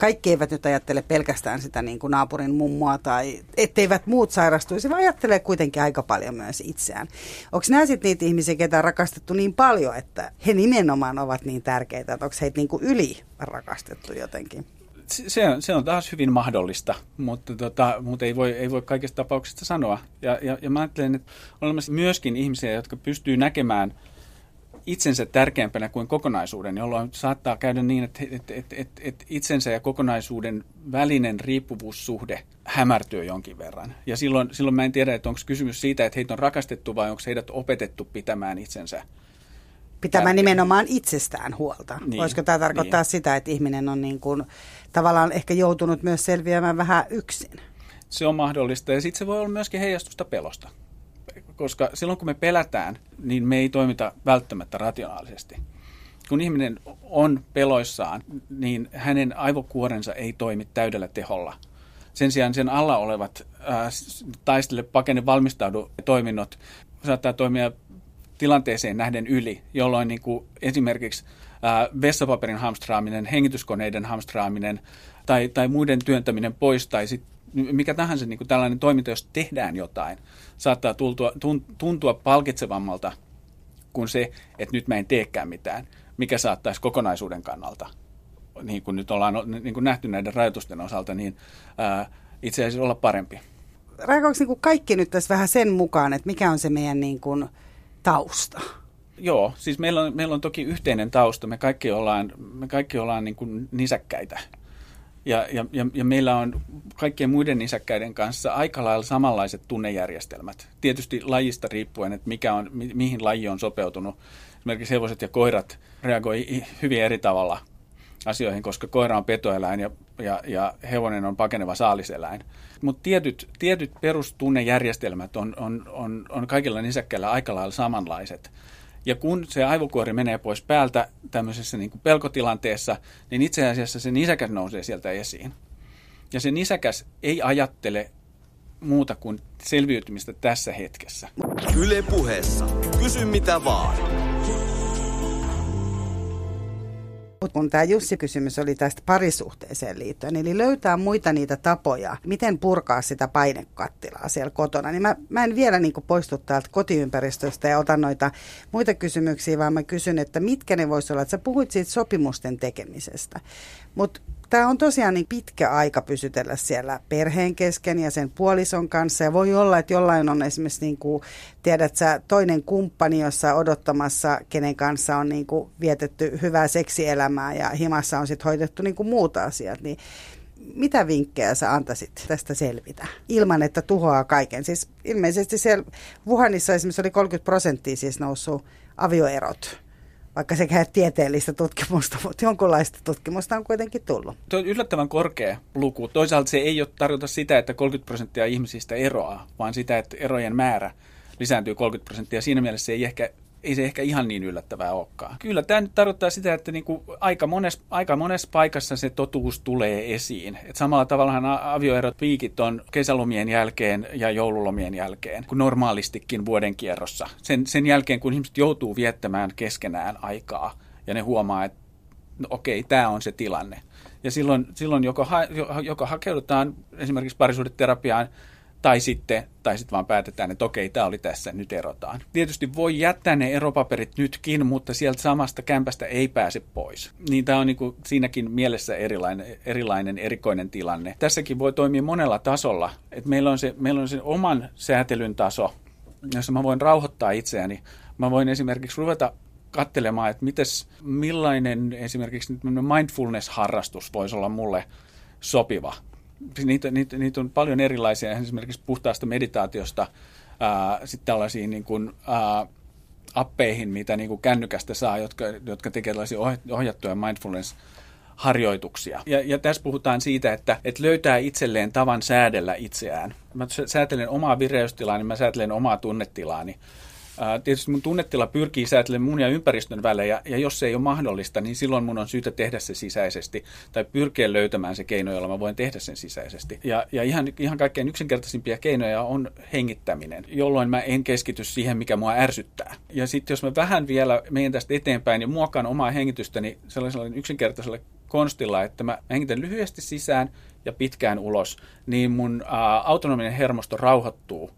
kaikki eivät nyt ajattele pelkästään sitä niin kuin naapurin mummoa tai etteivät muut sairastuisi, vaan ajattelee kuitenkin aika paljon myös itseään. Onko nämä sitten niitä ihmisiä, ketä on rakastettu niin paljon, että he nimenomaan ovat niin tärkeitä, että onko heitä niin kuin yli rakastettu jotenkin? se on, se on taas hyvin mahdollista, mutta, tota, mutta ei, voi, ei voi kaikista tapauksista sanoa. Ja, ja, ja mä ajattelen, että on olemassa myöskin ihmisiä, jotka pystyy näkemään – itsensä tärkeämpänä kuin kokonaisuuden, jolloin saattaa käydä niin, että, että, että, että, että itsensä ja kokonaisuuden välinen riippuvuussuhde hämärtyy jonkin verran. Ja silloin, silloin mä en tiedä, että onko kysymys siitä, että heitä on rakastettu vai onko heidät opetettu pitämään itsensä Pitämään tärkeä. nimenomaan itsestään huolta. Niin, Voisiko tämä tarkoittaa niin. sitä, että ihminen on niin kuin, tavallaan ehkä joutunut myös selviämään vähän yksin? Se on mahdollista ja sitten se voi olla myöskin heijastusta pelosta koska silloin kun me pelätään, niin me ei toimita välttämättä rationaalisesti. Kun ihminen on peloissaan, niin hänen aivokuorensa ei toimi täydellä teholla. Sen sijaan sen alla olevat ää, taistele, pakene, valmistaudu toiminnot saattaa toimia tilanteeseen nähden yli, jolloin niin kuin esimerkiksi ää, vessapaperin hamstraaminen, hengityskoneiden hamstraaminen tai, tai muiden työntäminen pois tai sit mikä tahansa niin kuin tällainen toiminta, jos tehdään jotain, saattaa tuntua, tuntua palkitsevammalta kuin se, että nyt mä en teekään mitään, mikä saattaisi kokonaisuuden kannalta, niin kuin nyt ollaan niin kuin nähty näiden rajoitusten osalta, niin ää, itse asiassa olla parempi. Raikaako niin kuin kaikki nyt tässä vähän sen mukaan, että mikä on se meidän niin kuin tausta? Joo, siis meillä on, meillä on toki yhteinen tausta. Me kaikki ollaan, me kaikki ollaan niin kuin nisäkkäitä ja, ja, ja, ja meillä on kaikkien muiden nisäkkäiden kanssa aika lailla samanlaiset tunnejärjestelmät. Tietysti lajista riippuen, että mikä on, mi, mihin laji on sopeutunut. Esimerkiksi hevoset ja koirat reagoi hyvin eri tavalla asioihin, koska koira on petoeläin ja, ja, ja hevonen on pakeneva saaliseläin. Mutta tietyt, tietyt perustunnejärjestelmät on, on, on, on kaikilla nisäkkäillä aika lailla samanlaiset. Ja kun se aivokuori menee pois päältä tämmöisessä niin kuin pelkotilanteessa, niin itse asiassa se nisäkäs nousee sieltä esiin. Ja se nisäkäs ei ajattele muuta kuin selviytymistä tässä hetkessä. Yle puheessa. Kysy mitä vaan. Kun tämä Jussi-kysymys oli tästä parisuhteeseen liittyen, eli löytää muita niitä tapoja, miten purkaa sitä painekattilaa siellä kotona, niin mä, mä en vielä niin poistu täältä kotiympäristöstä ja otan noita muita kysymyksiä, vaan mä kysyn, että mitkä ne voisi olla. Että sä puhuit siitä sopimusten tekemisestä, mutta tämä on tosiaan niin pitkä aika pysytellä siellä perheen kesken ja sen puolison kanssa. Ja voi olla, että jollain on esimerkiksi, niin kuin, tiedät sä, toinen kumppani, jossa odottamassa, kenen kanssa on niin kuin, vietetty hyvää seksielämää ja himassa on sitten hoidettu niin kuin, muuta asiat. Niin mitä vinkkejä sä antaisit tästä selvitä ilman, että tuhoaa kaiken? Siis ilmeisesti siellä Wuhanissa esimerkiksi oli 30 prosenttia siis noussut avioerot vaikka sekä tieteellistä tutkimusta, mutta jonkunlaista tutkimusta on kuitenkin tullut. Tuo on yllättävän korkea luku. Toisaalta se ei ole tarjota sitä, että 30 prosenttia ihmisistä eroaa, vaan sitä, että erojen määrä lisääntyy 30 prosenttia. Siinä mielessä se ei ehkä ei se ehkä ihan niin yllättävää olekaan. Kyllä tämä nyt tarkoittaa sitä, että niin kuin aika, monessa, aika monessa paikassa se totuus tulee esiin. Et samalla tavallahan avioerot piikit on kesälomien jälkeen ja joululomien jälkeen, kuin normaalistikin vuoden kierrossa. Sen, sen jälkeen, kun ihmiset joutuu viettämään keskenään aikaa ja ne huomaa, että no okei, tämä on se tilanne. Ja silloin, silloin joko, ha, joko hakeudutaan esimerkiksi parisuudeterapiaan, tai sitten, tai sitten vaan päätetään, että okei, tämä oli tässä, nyt erotaan. Tietysti voi jättää ne eropaperit nytkin, mutta sieltä samasta kämpästä ei pääse pois. Niin tämä on niin kuin siinäkin mielessä erilainen, erilainen, erikoinen tilanne. Tässäkin voi toimia monella tasolla. että meillä, on se, meillä on se oman säätelyn taso, jossa mä voin rauhoittaa itseäni. Mä voin esimerkiksi ruveta katselemaan, että mites, millainen esimerkiksi mindfulness-harrastus voisi olla mulle sopiva. Niitä, niitä, niitä on paljon erilaisia, esimerkiksi puhtaasta meditaatiosta sitten tällaisiin niin kuin, ää, appeihin, mitä niin kuin kännykästä saa, jotka, jotka tekevät tällaisia ohjattuja mindfulness harjoituksia. Ja, ja tässä puhutaan siitä, että, että löytää itselleen tavan säädellä itseään. Mä säätelen omaa vireystilaani, niin mä säätelen omaa tunnetilaani. Tietysti mun tunnetila pyrkii säätelemään mun ja ympäristön välejä, ja jos se ei ole mahdollista, niin silloin mun on syytä tehdä se sisäisesti, tai pyrkiä löytämään se keino, jolla mä voin tehdä sen sisäisesti. Ja, ja ihan, ihan kaikkein yksinkertaisimpia keinoja on hengittäminen, jolloin mä en keskity siihen, mikä mua ärsyttää. Ja sitten jos mä vähän vielä menen tästä eteenpäin ja muokkaan omaa hengitystäni sellaisella yksinkertaisella konstilla, että mä hengitän lyhyesti sisään ja pitkään ulos, niin mun ää, autonominen hermosto rauhoittuu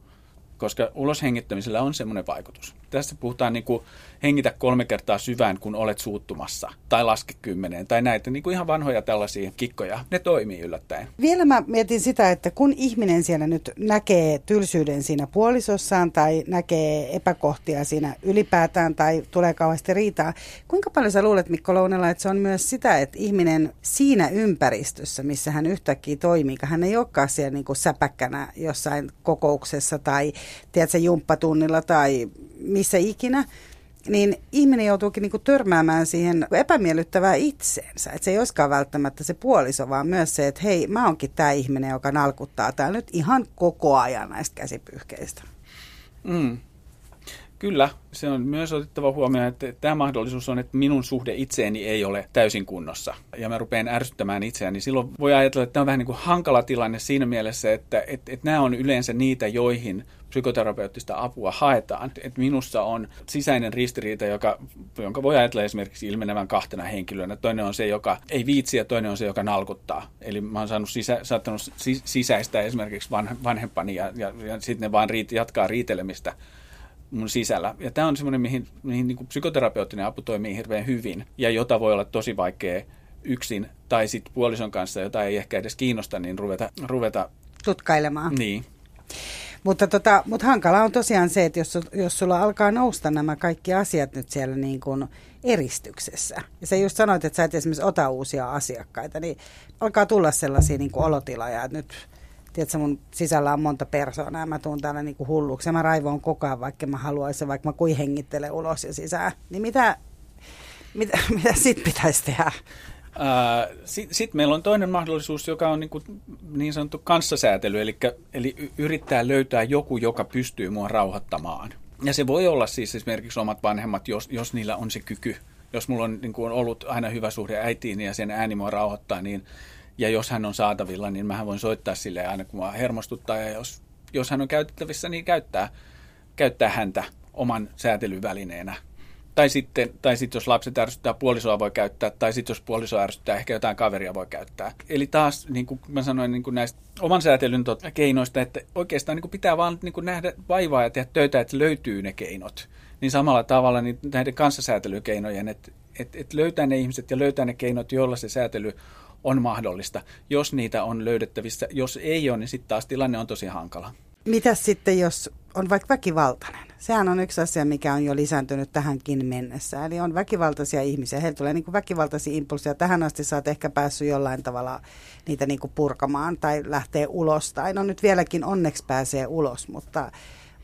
koska uloshengittämisellä on semmoinen vaikutus. Tässä puhutaan niin kuin hengitä kolme kertaa syvään, kun olet suuttumassa, tai laske kymmeneen, tai näitä niin kuin ihan vanhoja tällaisia kikkoja. Ne toimii yllättäen. Vielä mä mietin sitä, että kun ihminen siellä nyt näkee tylsyyden siinä puolisossaan, tai näkee epäkohtia siinä ylipäätään, tai tulee kauheasti riitaa, kuinka paljon sä luulet, Mikko Lounella, että se on myös sitä, että ihminen siinä ympäristössä, missä hän yhtäkkiä toimii, hän ei olekaan siellä niin kuin säpäkkänä jossain kokouksessa, tai tiedätkö, jumppatunnilla, tai missä ikinä, niin ihminen joutuukin niinku törmäämään siihen epämiellyttävää itseensä. Että se ei olisikaan välttämättä se puoliso, vaan myös se, että hei, mä oonkin tämä ihminen, joka nalkuttaa täällä nyt ihan koko ajan näistä käsipyyhkeistä. Mm. Kyllä, se on myös otettava huomioon, että tämä mahdollisuus on, että minun suhde itseeni ei ole täysin kunnossa. Ja mä rupean ärsyttämään itseäni. Silloin voi ajatella, että tämä on vähän niin kuin hankala tilanne siinä mielessä, että, että, että nämä on yleensä niitä, joihin psykoterapeuttista apua haetaan. Että minussa on sisäinen ristiriita, joka, jonka voi ajatella esimerkiksi ilmenevän kahtena henkilönä. Toinen on se, joka ei viitsi ja toinen on se, joka nalkuttaa. Eli mä oon saanut sisä, saattanut sisäistä esimerkiksi vanhempani ja, ja, ja sitten ne vaan riit, jatkaa riitelemistä mun sisällä. Ja tämä on semmoinen, mihin, mihin niin psykoterapeuttinen apu toimii hirveän hyvin ja jota voi olla tosi vaikea yksin tai sitten puolison kanssa, jota ei ehkä edes kiinnosta, niin ruveta... ruveta Tutkailemaan. Niin. Mutta, tota, mutta hankala on tosiaan se, että jos, jos sulla alkaa nousta nämä kaikki asiat nyt siellä niin kuin eristyksessä, ja sä just sanoit, että sä et esimerkiksi ota uusia asiakkaita, niin alkaa tulla sellaisia niin kuin olotiloja, että nyt tiedätkö, mun sisällä on monta persoonaa mä tuun täällä niin kuin hulluksi ja mä raivoon koko ajan, vaikka mä haluaisin, vaikka mä kuin hengittelen ulos ja sisään. Niin mitä, mitä, mitä sit pitäisi tehdä? Sitten sit meillä on toinen mahdollisuus, joka on niin, kuin niin sanottu kanssasäätely, eli, eli yrittää löytää joku, joka pystyy mua rauhoittamaan. Ja se voi olla siis esimerkiksi omat vanhemmat, jos, jos niillä on se kyky. Jos mulla on, niin kuin ollut aina hyvä suhde äitiin ja sen ääni mua rauhoittaa, niin, ja jos hän on saatavilla, niin mä voin soittaa sille aina, kun mua hermostuttaa. Ja jos, jos hän on käytettävissä, niin käyttää, käyttää häntä oman säätelyvälineenä tai sitten, tai sitten jos lapset ärsyttää, puolisoa voi käyttää, tai sitten jos puoliso ärsyttää, ehkä jotain kaveria voi käyttää. Eli taas, niin kuin mä sanoin niin kuin näistä oman säätelyn keinoista, että oikeastaan niin kuin pitää vaan niin kuin nähdä vaivaa ja tehdä töitä, että löytyy ne keinot. Niin samalla tavalla niin näiden kanssasäätelykeinojen, että, että, että löytää ne ihmiset ja löytää ne keinot, joilla se säätely on mahdollista, jos niitä on löydettävissä. Jos ei ole, niin sitten taas tilanne on tosi hankala. Mitä sitten, jos on vaikka väkivaltainen? Sehän on yksi asia, mikä on jo lisääntynyt tähänkin mennessä. Eli on väkivaltaisia ihmisiä. Heillä tulee niin kuin väkivaltaisia impulseja. Tähän asti sä oot ehkä päässyt jollain tavalla niitä niin kuin purkamaan tai lähtee ulos. Tai no nyt vieläkin onneksi pääsee ulos, mutta,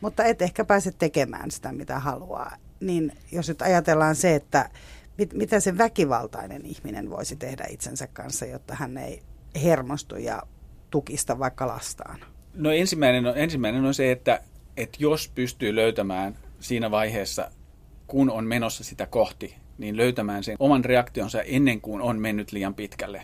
mutta et ehkä pääse tekemään sitä, mitä haluaa. Niin jos nyt ajatellaan se, että mit, mitä se väkivaltainen ihminen voisi tehdä itsensä kanssa, jotta hän ei hermostu ja tukista vaikka lastaan? No ensimmäinen on, ensimmäinen on se, että, että jos pystyy löytämään siinä vaiheessa, kun on menossa sitä kohti, niin löytämään sen oman reaktionsa ennen kuin on mennyt liian pitkälle.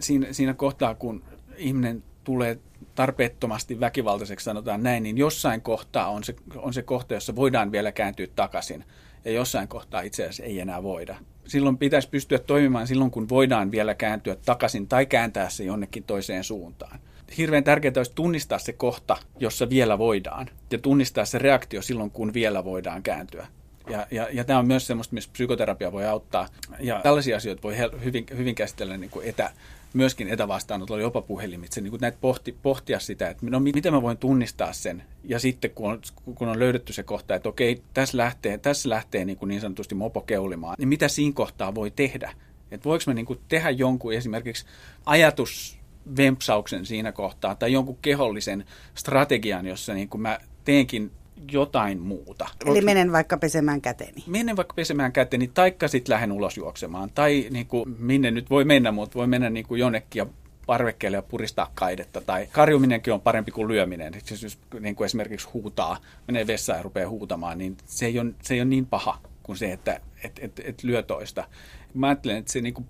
Siinä, siinä kohtaa, kun ihminen tulee tarpeettomasti väkivaltaiseksi, sanotaan näin, niin jossain kohtaa on se, on se kohta, jossa voidaan vielä kääntyä takaisin. Ja jossain kohtaa itse asiassa ei enää voida. silloin pitäisi pystyä toimimaan silloin, kun voidaan vielä kääntyä takaisin tai kääntää se jonnekin toiseen suuntaan. Hirveän tärkeää olisi tunnistaa se kohta, jossa vielä voidaan, ja tunnistaa se reaktio silloin, kun vielä voidaan kääntyä. Ja, ja, ja tämä on myös semmoista, missä psykoterapia voi auttaa. Ja tällaisia asioita voi hyvin, hyvin käsitellä niin kuin etä, myöskin etävastaanotolla, jopa puhelimitse, niin näitä pohti, pohtia sitä, että no miten mä voin tunnistaa sen. Ja sitten kun on, kun on löydetty se kohta, että okei, tässä lähtee, tässä lähtee niin, kuin niin sanotusti mopo keulimaan, niin mitä siinä kohtaa voi tehdä? Että voiko mä niin kuin tehdä jonkun esimerkiksi ajatus vempsauksen siinä kohtaa tai jonkun kehollisen strategian, jossa niin kuin mä teenkin jotain muuta. Eli menen vaikka pesemään käteni. Menen vaikka pesemään käteni, taikka sitten lähden ulos juoksemaan. Tai niin kuin, minne nyt voi mennä, mutta voi mennä niin kuin jonnekin ja parvekkeelle ja puristaa kaidetta. Tai karjuminenkin on parempi kuin lyöminen. Jos niin kuin esimerkiksi huutaa, menee vessaan ja rupeaa huutamaan, niin se ei ole, se ei ole niin paha kuin se, että et, et, et lyö toista. Mä ajattelen, että se niin kuin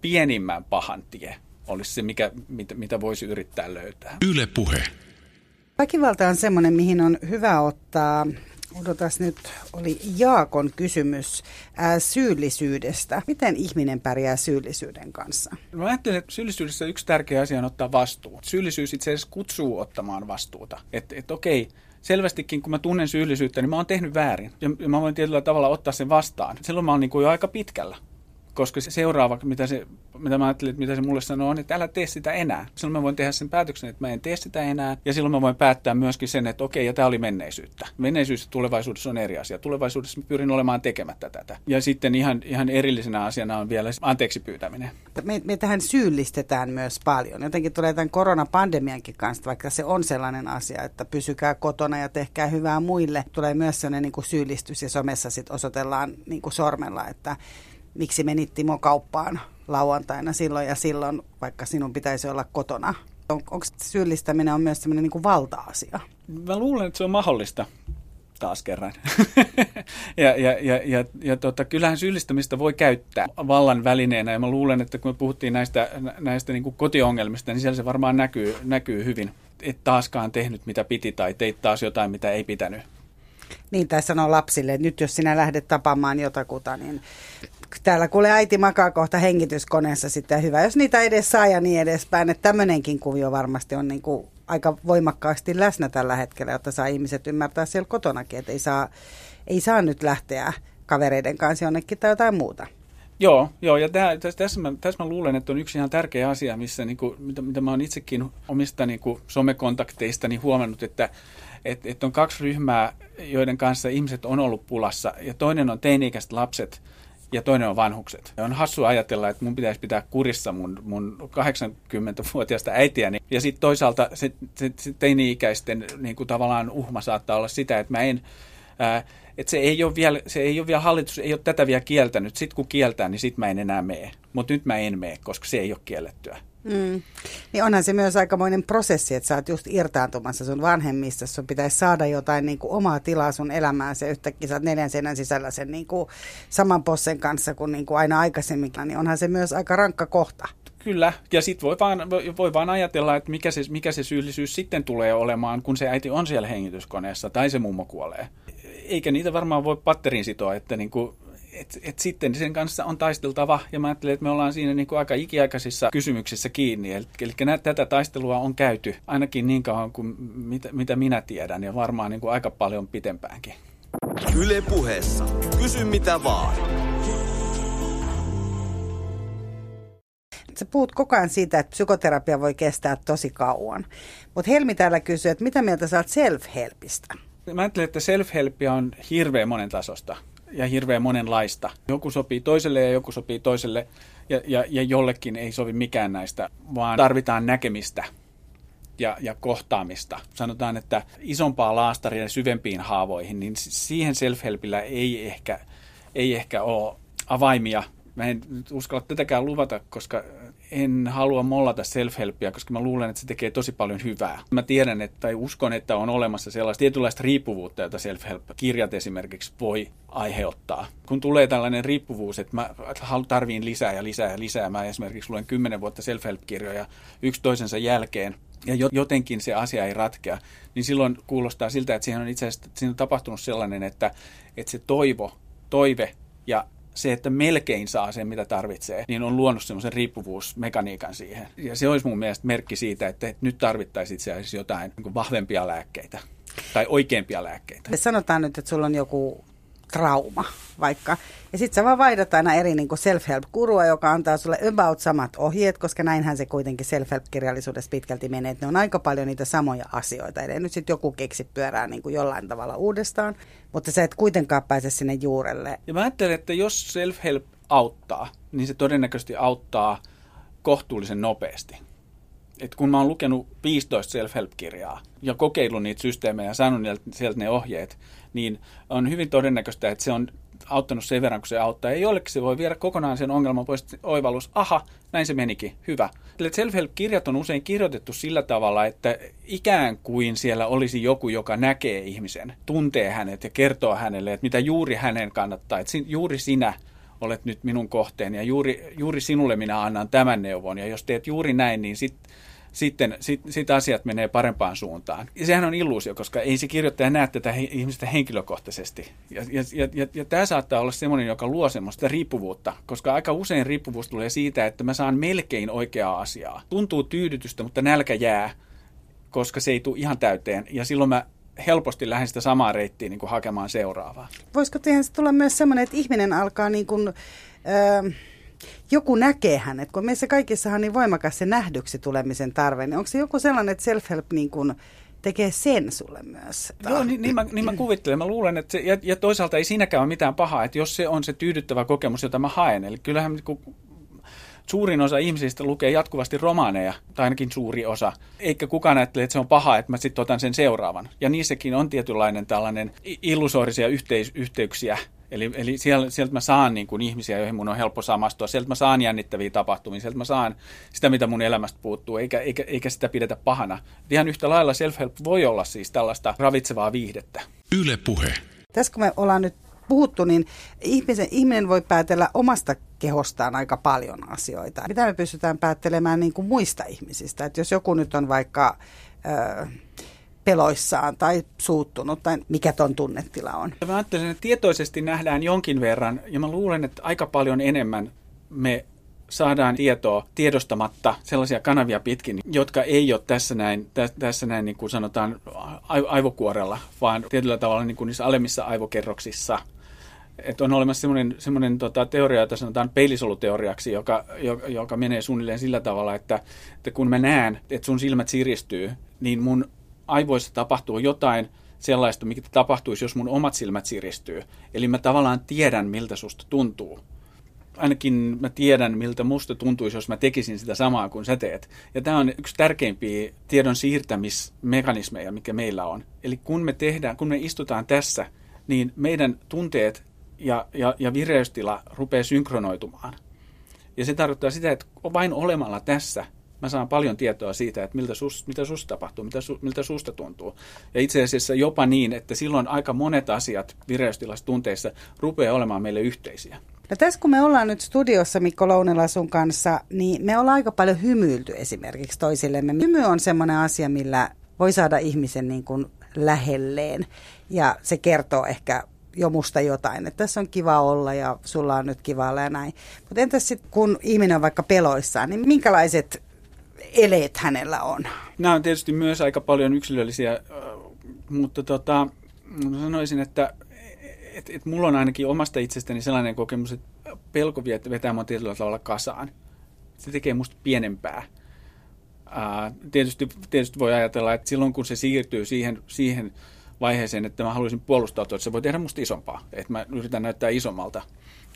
pienimmän pahan tie olisi se, mikä, mitä, mitä voisi yrittää löytää. Yle puhe. Väkivalta on semmoinen, mihin on hyvä ottaa Odotas nyt, oli Jaakon kysymys ää, syyllisyydestä. Miten ihminen pärjää syyllisyyden kanssa? Mä ajattelen, että syyllisyydessä yksi tärkeä asia on ottaa vastuu. Syyllisyys itse asiassa kutsuu ottamaan vastuuta. Että et, okei, selvästikin kun mä tunnen syyllisyyttä, niin mä oon tehnyt väärin. Ja mä voin tietyllä tavalla ottaa sen vastaan. Silloin mä oon niin kuin jo aika pitkällä koska se seuraava, mitä, se, mitä mä ajattelin, että mitä se mulle sanoo, on, että älä tee sitä enää. Silloin mä voin tehdä sen päätöksen, että mä en tee sitä enää, ja silloin mä voin päättää myöskin sen, että okei, ja tämä oli menneisyyttä. Menneisyys ja tulevaisuudessa on eri asia. Tulevaisuudessa mä pyrin olemaan tekemättä tätä. Ja sitten ihan, ihan erillisenä asiana on vielä anteeksi pyytäminen. Me, me tähän syyllistetään myös paljon. Jotenkin tulee tämän koronapandemiankin kanssa, vaikka se on sellainen asia, että pysykää kotona ja tehkää hyvää muille. Tulee myös sellainen niin kuin syyllistys ja somessa sitten osoitellaan niin kuin sormella, että miksi menit Timo kauppaan lauantaina silloin ja silloin, vaikka sinun pitäisi olla kotona. On, onko syyllistäminen on myös sellainen niin valta-asia? Mä luulen, että se on mahdollista taas kerran. ja ja, ja, ja, ja tota, kyllähän syyllistämistä voi käyttää vallan välineenä, ja mä luulen, että kun me puhuttiin näistä, näistä niin kuin kotiongelmista, niin siellä se varmaan näkyy, näkyy hyvin. Et taaskaan tehnyt mitä piti, tai teit taas jotain, mitä ei pitänyt. Niin, tai sanoo lapsille, että nyt jos sinä lähdet tapaamaan jotakuta, niin täällä kuule äiti makaa kohta hengityskoneessa sitten hyvä, jos niitä edes saa ja niin edespäin. Että tämmöinenkin kuvio varmasti on niin kuin aika voimakkaasti läsnä tällä hetkellä, jotta saa ihmiset ymmärtää siellä kotonakin, että ei saa, ei saa nyt lähteä kavereiden kanssa jonnekin tai jotain muuta. Joo, joo ja tämä, tässä, tässä, mä, tässä mä luulen, että on yksi ihan tärkeä asia, missä, niin kuin, mitä, mitä mä oon itsekin omista niin kuin, somekontakteistani huomannut, että et, et on kaksi ryhmää, joiden kanssa ihmiset on ollut pulassa, ja toinen on teini-ikäiset lapset, ja toinen on vanhukset. On hassu ajatella, että mun pitäisi pitää kurissa mun, mun 80-vuotiaasta äitiäni. Ja sitten toisaalta se, se, se teini-ikäisten niin kuin tavallaan uhma saattaa olla sitä, että mä en... Ää, että se ei ole vielä, se ei ole vielä hallitus ei ole tätä vielä kieltänyt. Sitten kun kieltää, niin sitten mä en enää mene. Mutta nyt mä en mene, koska se ei ole kiellettyä. Mm. Niin onhan se myös aikamoinen prosessi, että sä oot just irtaantumassa sun vanhemmista. Sun pitäisi saada jotain niin kuin omaa tilaa sun elämään. Se yhtäkkiä sä oot neljän seinän sisällä sen niin kuin saman possen kanssa kuin, niin kuin aina aikaisemmin. Niin onhan se myös aika rankka kohta. Kyllä, ja sitten voi vaan, voi vaan ajatella, että mikä se, mikä se syyllisyys sitten tulee olemaan, kun se äiti on siellä hengityskoneessa tai se mummo kuolee. Eikä niitä varmaan voi patteriin sitoa, että niin kuin et, et sitten sen kanssa on taisteltava, ja mä ajattelen, että me ollaan siinä niin kuin aika ikiaikaisissa kysymyksissä kiinni. Eli, eli nä, tätä taistelua on käyty ainakin niin kauan kuin mitä, mitä minä tiedän, ja varmaan niin kuin aika paljon pitempäänkin. Yle puheessa. Kysy mitä vaan. Sä puhut koko ajan siitä, että psykoterapia voi kestää tosi kauan. Mutta Helmi täällä kysyy, että mitä mieltä sä oot self-helpistä? Mä ajattelen, että self-helpia on hirveän monen tasosta ja hirveän monenlaista. Joku sopii toiselle ja joku sopii toiselle ja, ja, ja jollekin ei sovi mikään näistä, vaan tarvitaan näkemistä ja, ja kohtaamista. Sanotaan, että isompaa laastaria ja syvempiin haavoihin, niin siihen self-helpillä ei ehkä, ei ehkä ole avaimia. Mä en uskalla tätäkään luvata, koska en halua mollata self-helpia, koska mä luulen, että se tekee tosi paljon hyvää. Mä tiedän että, tai uskon, että on olemassa sellaista tietynlaista riippuvuutta, jota self-help-kirjat esimerkiksi voi aiheuttaa. Kun tulee tällainen riippuvuus, että mä tarviin lisää ja lisää ja lisää, mä esimerkiksi luen kymmenen vuotta self-help-kirjoja yksi toisensa jälkeen, ja jotenkin se asia ei ratkea, niin silloin kuulostaa siltä, että siihen on itse asiassa siinä on tapahtunut sellainen, että, että se toivo, toive ja se, että melkein saa sen, mitä tarvitsee, niin on luonut semmoisen riippuvuusmekaniikan siihen. Ja se olisi mun mielestä merkki siitä, että nyt tarvittaisiin itse asiassa jotain niin vahvempia lääkkeitä tai oikeampia lääkkeitä. Sanotaan nyt, että sulla on joku trauma vaikka. Ja sitten sä vaan vaihdat aina eri niin self-help-kurua, joka antaa sulle about samat ohjeet, koska näinhän se kuitenkin self-help-kirjallisuudessa pitkälti menee, että ne on aika paljon niitä samoja asioita. Eli nyt sitten joku keksi pyörää niin kuin jollain tavalla uudestaan, mutta sä et kuitenkaan pääse sinne juurelle. Ja mä ajattelen, että jos self-help auttaa, niin se todennäköisesti auttaa kohtuullisen nopeasti. Et kun mä oon lukenut 15 self-help-kirjaa ja kokeillut niitä systeemejä ja saanut sieltä ne ohjeet, niin on hyvin todennäköistä, että se on auttanut sen verran, kun se auttaa. Ja joillekin se voi viedä kokonaan sen ongelman pois oivallus. Aha, näin se menikin. Hyvä. Self-help-kirjat on usein kirjoitettu sillä tavalla, että ikään kuin siellä olisi joku, joka näkee ihmisen, tuntee hänet ja kertoo hänelle, että mitä juuri hänen kannattaa. Että juuri sinä olet nyt minun kohteeni ja juuri, juuri sinulle minä annan tämän neuvon. Ja jos teet juuri näin, niin sitten sitten sit, sit asiat menee parempaan suuntaan. Ja sehän on illuusio, koska ei se kirjoittaja näe tätä ihmistä henkilökohtaisesti. Ja, ja, ja, ja, ja tämä saattaa olla semmoinen, joka luo semmoista riippuvuutta, koska aika usein riippuvuus tulee siitä, että mä saan melkein oikeaa asiaa. Tuntuu tyydytystä, mutta nälkä jää, koska se ei tule ihan täyteen. Ja silloin mä helposti lähden sitä samaa reittiä niin kuin hakemaan seuraavaa. Voisiko tehdä tulla myös semmoinen, että ihminen alkaa niin kuin, öö, joku näkee hänet, kun meissä kaikissa on niin voimakas se nähdyksi tulemisen tarve, niin onko se joku sellainen, että self-help niin kuin tekee sen sulle myös? Joo, niin, niin, mä, niin mä kuvittelen. Mä luulen, että se, ja, ja toisaalta ei siinäkään ole mitään pahaa, että jos se on se tyydyttävä kokemus, jota mä haen, eli kyllähän kun suurin osa ihmisistä lukee jatkuvasti romaaneja, tai ainakin suuri osa, eikä kukaan ajattele, että se on paha, että mä sitten otan sen seuraavan. Ja niissäkin on tietynlainen tällainen illusorisia yhteis- yhteyksiä Eli, eli siellä, sieltä mä saan niin kuin ihmisiä, joihin mun on helppo samastua. Sieltä mä saan jännittäviä tapahtumia. Sieltä mä saan sitä, mitä mun elämästä puuttuu, eikä, eikä, eikä sitä pidetä pahana. Ihan yhtä lailla self-help voi olla siis tällaista ravitsevaa viihdettä. Yle puhe. Tässä kun me ollaan nyt puhuttu, niin ihmisen, ihminen voi päätellä omasta kehostaan aika paljon asioita. Mitä me pystytään päättelemään niin kuin muista ihmisistä? Että jos joku nyt on vaikka... Öö, peloissaan tai suuttunut tai mikä ton tunnetila on. Mä ajattelen, että tietoisesti nähdään jonkin verran ja mä luulen, että aika paljon enemmän me saadaan tietoa tiedostamatta sellaisia kanavia pitkin, jotka ei ole tässä näin, tä, tässä näin niin kuin sanotaan aivokuorella, vaan tietyllä tavalla niin kuin niissä alemmissa aivokerroksissa. Että on olemassa semmoinen, semmoinen tota, teoria, jota sanotaan peilisoluteoriaksi, joka, joka, joka menee suunnilleen sillä tavalla, että, että kun mä näen, että sun silmät siristyy, niin mun aivoissa tapahtuu jotain sellaista, mikä tapahtuisi, jos mun omat silmät siristyy. Eli mä tavallaan tiedän, miltä susta tuntuu. Ainakin mä tiedän, miltä musta tuntuisi, jos mä tekisin sitä samaa kuin sä teet. Ja tämä on yksi tärkeimpiä tiedon siirtämismekanismeja, mikä meillä on. Eli kun me tehdään, kun me istutaan tässä, niin meidän tunteet ja, ja, ja vireystila rupeaa synkronoitumaan. Ja se tarkoittaa sitä, että vain olemalla tässä Mä saan paljon tietoa siitä, että miltä sus, mitä susta tapahtuu, mitä su, miltä susta tuntuu. Ja itse asiassa jopa niin, että silloin aika monet asiat vireystilassa tunteissa rupeaa olemaan meille yhteisiä. No tässä kun me ollaan nyt studiossa Mikko Lounela sun kanssa, niin me ollaan aika paljon hymyilty esimerkiksi toisillemme. Hymy on semmoinen asia, millä voi saada ihmisen niin kuin lähelleen ja se kertoo ehkä jo musta jotain, että tässä on kiva olla ja sulla on nyt kiva olla ja näin. Mutta entäs sitten kun ihminen on vaikka peloissaan, niin minkälaiset eleet hänellä on? Nämä on tietysti myös aika paljon yksilöllisiä, mutta tota, sanoisin, että et, et mulla on ainakin omasta itsestäni sellainen kokemus, että pelko vetää mua tietyllä tavalla kasaan. Se tekee musta pienempää. Ää, tietysti, tietysti voi ajatella, että silloin kun se siirtyy siihen, siihen vaiheeseen, että mä haluaisin puolustautua, että se voi tehdä musta isompaa. Että mä yritän näyttää isommalta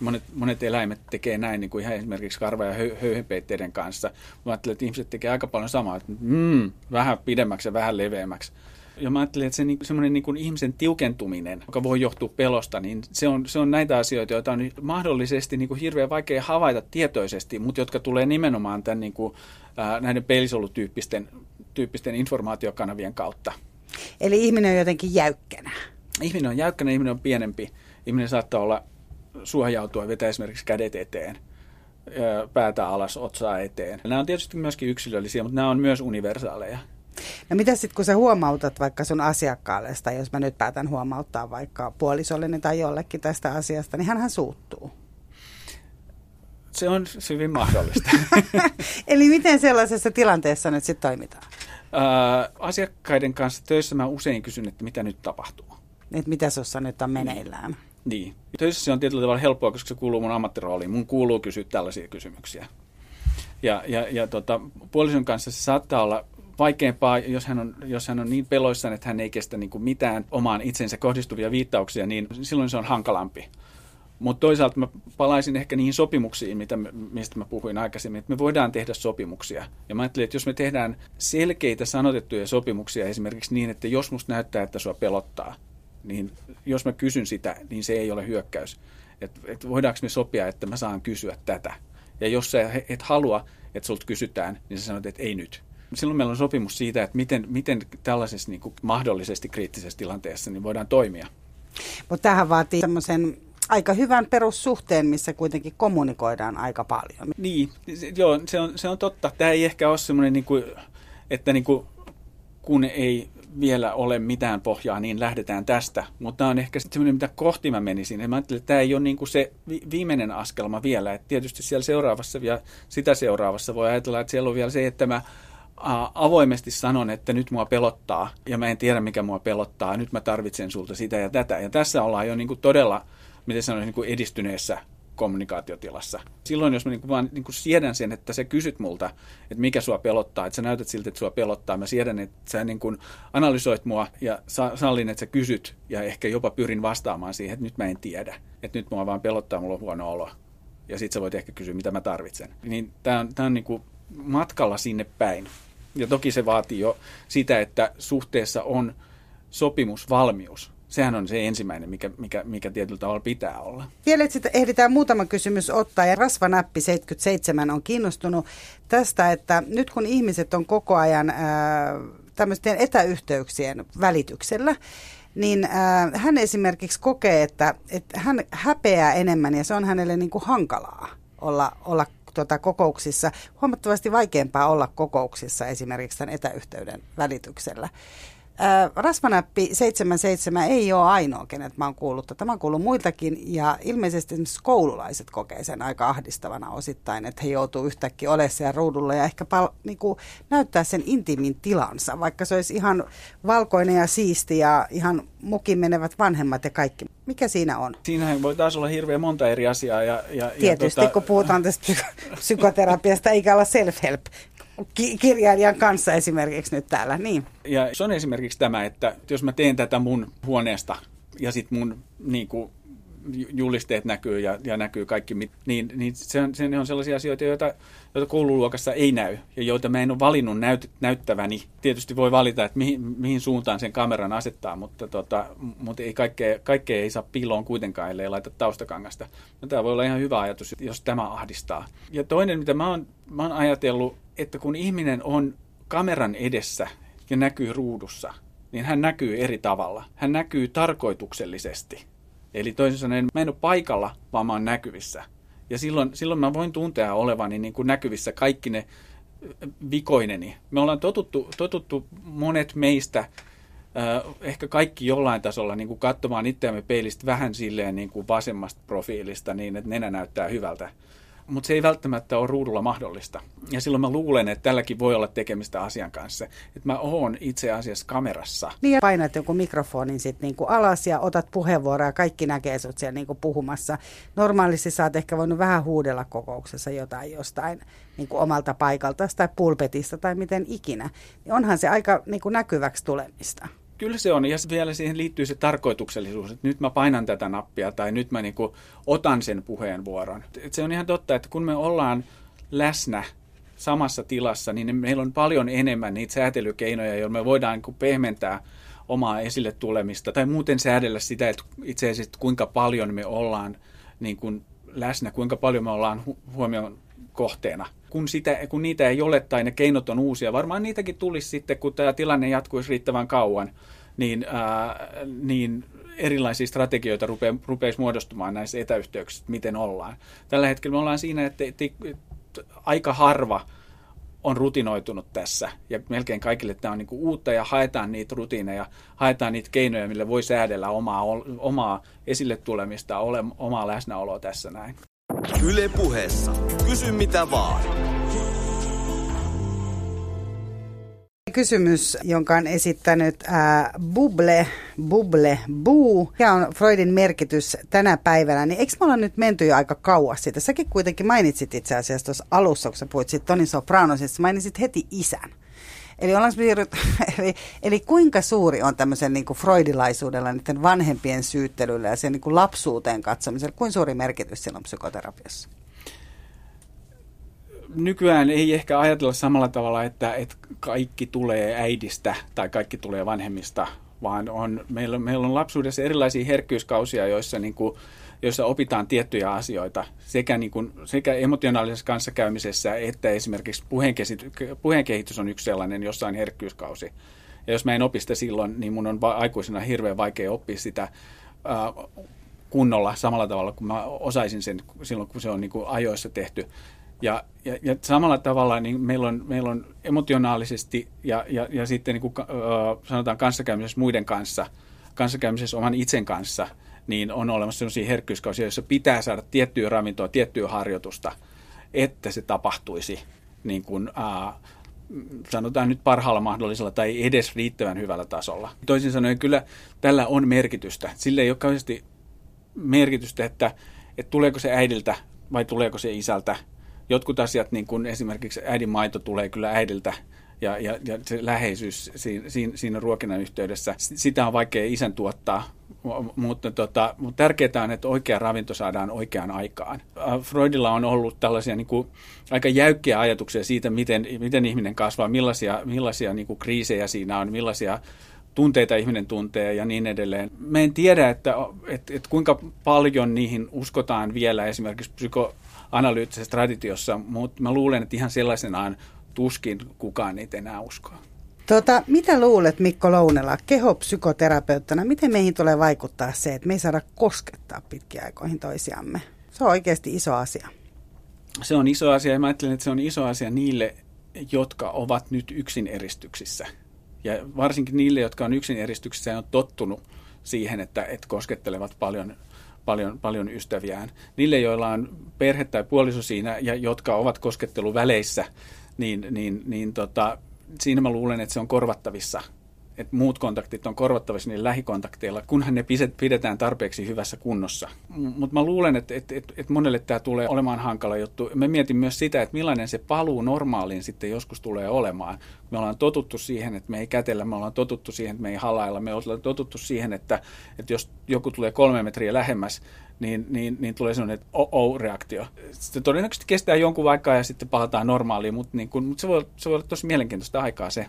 monet, monet eläimet tekee näin, niin kuin ihan esimerkiksi karva- ja höy- höyhenpeitteiden kanssa. Mä ajattelen, että ihmiset tekee aika paljon samaa, että mm, vähän pidemmäksi ja vähän leveämmäksi. Ja mä ajattelen, että se niin, semmoinen niin ihmisen tiukentuminen, joka voi johtua pelosta, niin se on, se on näitä asioita, joita on mahdollisesti niin kuin hirveän vaikea havaita tietoisesti, mutta jotka tulee nimenomaan tämän niin kuin, ää, näiden peilisolutyyppisten tyyppisten informaatiokanavien kautta. Eli ihminen on jotenkin jäykkänä. Ihminen on jäykkänä, ihminen on pienempi. Ihminen saattaa olla suojautua, vetää esimerkiksi kädet eteen, päätä alas, otsaa eteen. Nämä on tietysti myöskin yksilöllisiä, mutta nämä on myös universaaleja. No mitä sitten, kun sä huomautat vaikka sun asiakkaalle, tai jos mä nyt päätän huomauttaa vaikka puolisolleni tai jollekin tästä asiasta, niin hän suuttuu? Se on hyvin mahdollista. Eli miten sellaisessa tilanteessa nyt sitten toimitaan? Ää, asiakkaiden kanssa töissä mä usein kysyn, että mitä nyt tapahtuu. Että mitä sussa nyt on meneillään? Niin. Töissä se on tietyllä tavalla helppoa, koska se kuuluu mun ammattirooliin. Mun kuuluu kysyä tällaisia kysymyksiä. Ja, ja, ja tota, puolison kanssa se saattaa olla vaikeampaa, jos hän on, jos hän on niin peloissaan, että hän ei kestä niin kuin mitään omaan itsensä kohdistuvia viittauksia, niin silloin se on hankalampi. Mutta toisaalta mä palaisin ehkä niihin sopimuksiin, mitä, mistä mä puhuin aikaisemmin, että me voidaan tehdä sopimuksia. Ja mä ajattelin, että jos me tehdään selkeitä sanotettuja sopimuksia esimerkiksi niin, että jos musta näyttää, että sua pelottaa, niin jos mä kysyn sitä, niin se ei ole hyökkäys. Että et voidaanko me sopia, että mä saan kysyä tätä. Ja jos sä et halua, että sulta kysytään, niin sä sanot, että ei nyt. Silloin meillä on sopimus siitä, että miten, miten tällaisessa niin kuin mahdollisesti kriittisessä tilanteessa niin voidaan toimia. Mutta tähän vaatii semmoisen aika hyvän perussuhteen, missä kuitenkin kommunikoidaan aika paljon. Niin, joo, se on, se on totta. Tämä ei ehkä ole semmoinen, niin kuin, että niin kuin, kun ei vielä ole mitään pohjaa, niin lähdetään tästä. Mutta on ehkä semmoinen, mitä kohti mä menisin. Ja mä ajattelin, että tämä ei ole niin kuin se viimeinen askelma vielä. Et tietysti siellä seuraavassa ja sitä seuraavassa voi ajatella, että siellä on vielä se, että mä avoimesti sanon, että nyt mua pelottaa ja mä en tiedä, mikä mua pelottaa. Nyt mä tarvitsen sulta sitä ja tätä. Ja tässä ollaan jo niin kuin todella, miten sanoisin, niin kuin edistyneessä kommunikaatiotilassa. Silloin, jos mä niin kuin vaan niin kuin siedän sen, että sä kysyt multa, että mikä sua pelottaa, että sä näytät siltä, että sua pelottaa, mä siedän, että sä niin kuin analysoit mua ja sallin, että sä kysyt ja ehkä jopa pyrin vastaamaan siihen, että nyt mä en tiedä, että nyt mua vaan pelottaa, mulla on huono olo. Ja sit sä voit ehkä kysyä, mitä mä tarvitsen. Niin tää on, tää on niin kuin matkalla sinne päin. Ja toki se vaatii jo sitä, että suhteessa on sopimusvalmius sehän on se ensimmäinen, mikä, mikä, mikä tietyllä tavalla pitää olla. Vielä sitten ehditään muutama kysymys ottaa. Ja Rasvanappi 77 on kiinnostunut tästä, että nyt kun ihmiset on koko ajan ää, tämmöisten etäyhteyksien välityksellä, niin ää, hän esimerkiksi kokee, että, että hän häpeää enemmän ja se on hänelle niin kuin hankalaa olla, olla tuota, kokouksissa. Huomattavasti vaikeampaa olla kokouksissa esimerkiksi tämän etäyhteyden välityksellä. Äh, Rasvanäppi 77 ei ole ainoa, kenet mä oon kuullut. Tämä on kuullut muiltakin ja ilmeisesti esimerkiksi koululaiset kokee sen aika ahdistavana osittain, että he joutuu yhtäkkiä olemaan siellä ruudulla ja ehkä pal- niin kuin näyttää sen intimin tilansa, vaikka se olisi ihan valkoinen ja siisti ja ihan mukin menevät vanhemmat ja kaikki. Mikä siinä on? Siinähän voi taas olla hirveän monta eri asiaa. Ja, ja, Tietysti, ja tuota... kun puhutaan tästä psykoterapiasta, eikä olla self-help ki- kirjailijan kanssa esimerkiksi nyt täällä. Niin. Ja se on esimerkiksi tämä, että jos mä teen tätä mun huoneesta ja sitten mun niin kuin, julisteet näkyy ja, ja näkyy kaikki, niin, niin se, on, se on sellaisia asioita, joita, joita koululuokassa ei näy ja joita mä en ole valinnut näyt, näyttäväni. Tietysti voi valita, että mihin, mihin suuntaan sen kameran asettaa, mutta, tota, mutta ei kaikkea, kaikkea ei saa piiloon kuitenkaan, ellei laita taustakangasta. No, tämä voi olla ihan hyvä ajatus, jos tämä ahdistaa. Ja toinen, mitä mä oon, mä oon ajatellut, että kun ihminen on kameran edessä ja näkyy ruudussa, niin hän näkyy eri tavalla. Hän näkyy tarkoituksellisesti. Eli toisin sanoen, mä en ole paikalla, vaan mä oon näkyvissä. Ja silloin, silloin mä voin tuntea olevani niin kuin näkyvissä kaikki ne vikoineni. Me ollaan totuttu, totuttu monet meistä, ehkä kaikki jollain tasolla niin kuin katsomaan itseämme peilistä vähän silleen niin kuin vasemmasta profiilista niin, että nenä näyttää hyvältä mutta se ei välttämättä ole ruudulla mahdollista. Ja silloin mä luulen, että tälläkin voi olla tekemistä asian kanssa. Että mä oon itse asiassa kamerassa. Niin ja painat joku mikrofonin sitten niinku alas ja otat puheenvuoroa ja kaikki näkee sut siellä niinku puhumassa. Normaalisti sä oot ehkä voinut vähän huudella kokouksessa jotain jostain niinku omalta paikalta tai pulpetista tai miten ikinä. Niin onhan se aika niinku näkyväksi tulemista. Kyllä se on, ja vielä siihen liittyy se tarkoituksellisuus, että nyt mä painan tätä nappia tai nyt mä niinku otan sen puheenvuoron. Et se on ihan totta, että kun me ollaan läsnä samassa tilassa, niin meillä on paljon enemmän niitä säätelykeinoja, joilla me voidaan niinku pehmentää omaa esille tulemista tai muuten säädellä sitä, että itse asiassa kuinka paljon me ollaan niin kuin läsnä, kuinka paljon me ollaan hu- huomioon kohteena. Kun, sitä, kun niitä ei ole tai ne keinot on uusia, varmaan niitäkin tulisi sitten, kun tämä tilanne jatkuisi riittävän kauan, niin, ää, niin erilaisia strategioita rupe, rupeisi muodostumaan näissä etäyhteyksissä, miten ollaan. Tällä hetkellä me ollaan siinä, että, aika harva on rutinoitunut tässä ja melkein kaikille tämä on niin kuin uutta ja haetaan niitä rutiineja, haetaan niitä keinoja, millä voi säädellä omaa, omaa esille tulemista, ole, omaa läsnäoloa tässä näin. Yle puheessa. Kysy mitä vaan. Kysymys, jonka on esittänyt ää, Buble, Buble, Buu. Ja on Freudin merkitys tänä päivänä. Niin eikö me olla nyt menty jo aika kauas siitä? Säkin kuitenkin mainitsit itse asiassa tuossa alussa, kun sä puhuit siitä Toni Sopranosista, mainitsit heti isän. Eli, siirryt, eli, eli kuinka suuri on tämmöisen niin kuin freudilaisuudella niiden vanhempien syyttelyllä ja sen niin kuin lapsuuteen katsomisella, kuinka suuri merkitys sillä on psykoterapiassa? Nykyään ei ehkä ajatella samalla tavalla, että, että kaikki tulee äidistä tai kaikki tulee vanhemmista, vaan on, meillä, meillä on lapsuudessa erilaisia herkkyyskausia, joissa niin kuin, joissa opitaan tiettyjä asioita sekä, niin kuin, sekä emotionaalisessa kanssakäymisessä että esimerkiksi puheen kehitys on yksi sellainen jossain herkkyyskausi. Ja jos mä en opi sitä silloin, niin mun on va- aikuisena hirveän vaikea oppia sitä ää, kunnolla samalla tavalla kuin mä osaisin sen silloin, kun se on niin kuin ajoissa tehty. Ja, ja, ja samalla tavalla niin meillä, on, meillä on emotionaalisesti ja, ja, ja sitten niin kuin, äh, sanotaan kanssakäymisessä muiden kanssa, kanssakäymisessä oman itsen kanssa – niin on olemassa sellaisia herkkyyskausia, joissa pitää saada tiettyä ravintoa, tiettyä harjoitusta, että se tapahtuisi niin kuin, ää, sanotaan nyt parhaalla mahdollisella tai edes riittävän hyvällä tasolla. Toisin sanoen kyllä tällä on merkitystä. Sillä ei ole kauheasti merkitystä, että, että tuleeko se äidiltä vai tuleeko se isältä. Jotkut asiat, niin kuin esimerkiksi äidin maito tulee kyllä äidiltä ja, ja, ja se läheisyys siinä, siinä, siinä ruokinnan yhteydessä, sitä on vaikea isän tuottaa, mutta, tota, mutta tärkeää on, että oikea ravinto saadaan oikeaan aikaan. Äh, Freudilla on ollut tällaisia niin kuin, aika jäykkiä ajatuksia siitä, miten, miten ihminen kasvaa, millaisia, millaisia niin kuin, kriisejä siinä on, millaisia tunteita ihminen tuntee ja niin edelleen. Me en tiedä, että, että, että kuinka paljon niihin uskotaan vielä esimerkiksi psykoanalyyttisessä traditiossa, mutta mä luulen, että ihan sellaisenaan tuskin kukaan niitä enää uskoa. Tota, mitä luulet Mikko Lounela kehopsykoterapeuttina, miten meihin tulee vaikuttaa se, että me ei saada koskettaa pitkiä aikoihin toisiamme? Se on oikeasti iso asia. Se on iso asia ja mä ajattelen, että se on iso asia niille, jotka ovat nyt yksin eristyksissä. Ja varsinkin niille, jotka on yksin eristyksissä ja on tottunut siihen, että, että koskettelevat paljon, paljon, paljon ystäviään. Niille, joilla on perhe tai puoliso siinä ja jotka ovat kosketteluväleissä, niin, niin, niin tota, siinä mä luulen, että se on korvattavissa että muut kontaktit on korvattavissa niillä lähikontakteilla, kunhan ne pidetään tarpeeksi hyvässä kunnossa. Mutta mä luulen, että, että, että, että monelle tämä tulee olemaan hankala juttu. Mä mietin myös sitä, että millainen se paluu normaaliin sitten joskus tulee olemaan. Me ollaan totuttu siihen, että me ei kätellä, me ollaan totuttu siihen, että me ei halailla, me ollaan totuttu siihen, että, että jos joku tulee kolme metriä lähemmäs, niin, niin, niin tulee sellainen että oh-oh-reaktio. Sitten todennäköisesti kestää jonkun aikaa ja sitten palataan normaaliin, mutta, niin kuin, mutta se, voi, se voi olla tosi mielenkiintoista aikaa se.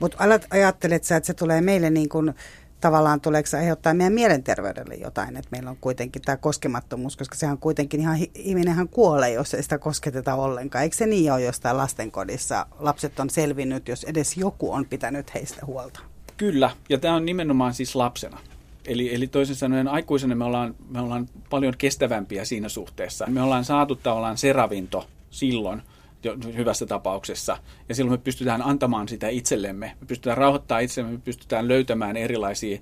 Mutta ajattelet sä, että se tulee meille niin kuin, tavallaan tuleeko se aiheuttaa meidän mielenterveydelle jotain, että meillä on kuitenkin tämä koskemattomuus, koska sehän kuitenkin ihan, ihminenhän kuolee, jos ei sitä kosketeta ollenkaan. Eikö se niin ole jostain lastenkodissa? Lapset on selvinnyt, jos edes joku on pitänyt heistä huolta. Kyllä, ja tämä on nimenomaan siis lapsena. Eli, eli toisin sanoen aikuisena me ollaan, me ollaan paljon kestävämpiä siinä suhteessa. Me ollaan saatu tavallaan se ravinto silloin, jo, hyvässä tapauksessa. Ja silloin me pystytään antamaan sitä itsellemme. Me pystytään rauhoittamaan itsemme, me pystytään löytämään erilaisia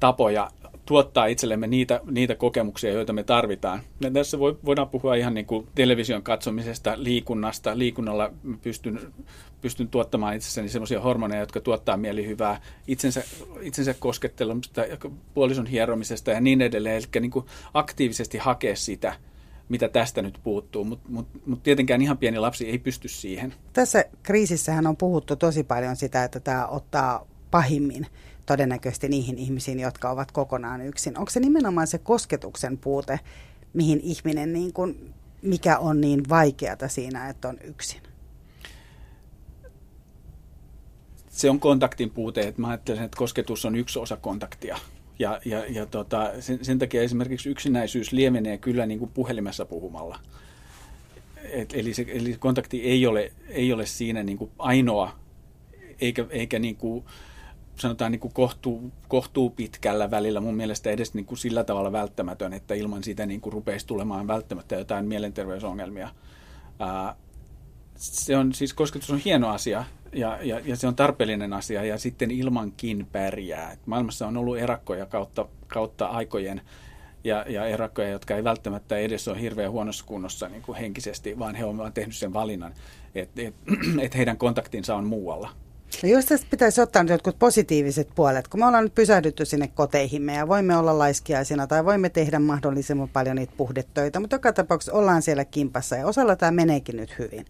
tapoja tuottaa itsellemme niitä, niitä kokemuksia, joita me tarvitaan. Ja tässä voi, voidaan puhua ihan niin kuin television katsomisesta, liikunnasta. Liikunnalla pystyn, pystyn tuottamaan itsessäni sellaisia hormoneja, jotka tuottaa mielihyvää, itsensä, itsensä koskettelusta, puolison hieromisesta ja niin edelleen. Eli niin kuin aktiivisesti hakea sitä – mitä tästä nyt puuttuu, mutta mut, mut tietenkään ihan pieni lapsi ei pysty siihen. Tässä kriisissähän on puhuttu tosi paljon sitä, että tämä ottaa pahimmin todennäköisesti niihin ihmisiin, jotka ovat kokonaan yksin. Onko se nimenomaan se kosketuksen puute, mihin ihminen, niin kun, mikä on niin vaikeata siinä, että on yksin? Se on kontaktin puute. Että mä ajattelen, että kosketus on yksi osa kontaktia. Ja, ja, ja tota, sen, sen takia esimerkiksi yksinäisyys lievenee kyllä niin kuin puhelimessa puhumalla. Et, eli, se, eli kontakti ei ole, ei ole siinä niin kuin ainoa, eikä, eikä niin kuin, sanotaan niin kuin kohtuu, kohtuu pitkällä välillä mun mielestä edes niin kuin sillä tavalla välttämätön, että ilman sitä niin kuin rupeisi tulemaan välttämättä jotain mielenterveysongelmia. Ää, se on siis, kosketus on hieno asia, ja, ja, ja se on tarpeellinen asia ja sitten ilmankin pärjää. Maailmassa on ollut erakkoja kautta, kautta aikojen ja, ja erakkoja, jotka ei välttämättä edes ole hirveän huonossa kunnossa niin kuin henkisesti, vaan he ovat tehnyt sen valinnan, että et, et heidän kontaktinsa on muualla. No jos tästä pitäisi ottaa nyt jotkut positiiviset puolet, kun me ollaan nyt pysähdytty sinne koteihimme ja voimme olla laiskiaisina tai voimme tehdä mahdollisimman paljon niitä puhdetöitä, mutta joka tapauksessa ollaan siellä kimpassa ja osalla tämä meneekin nyt hyvin.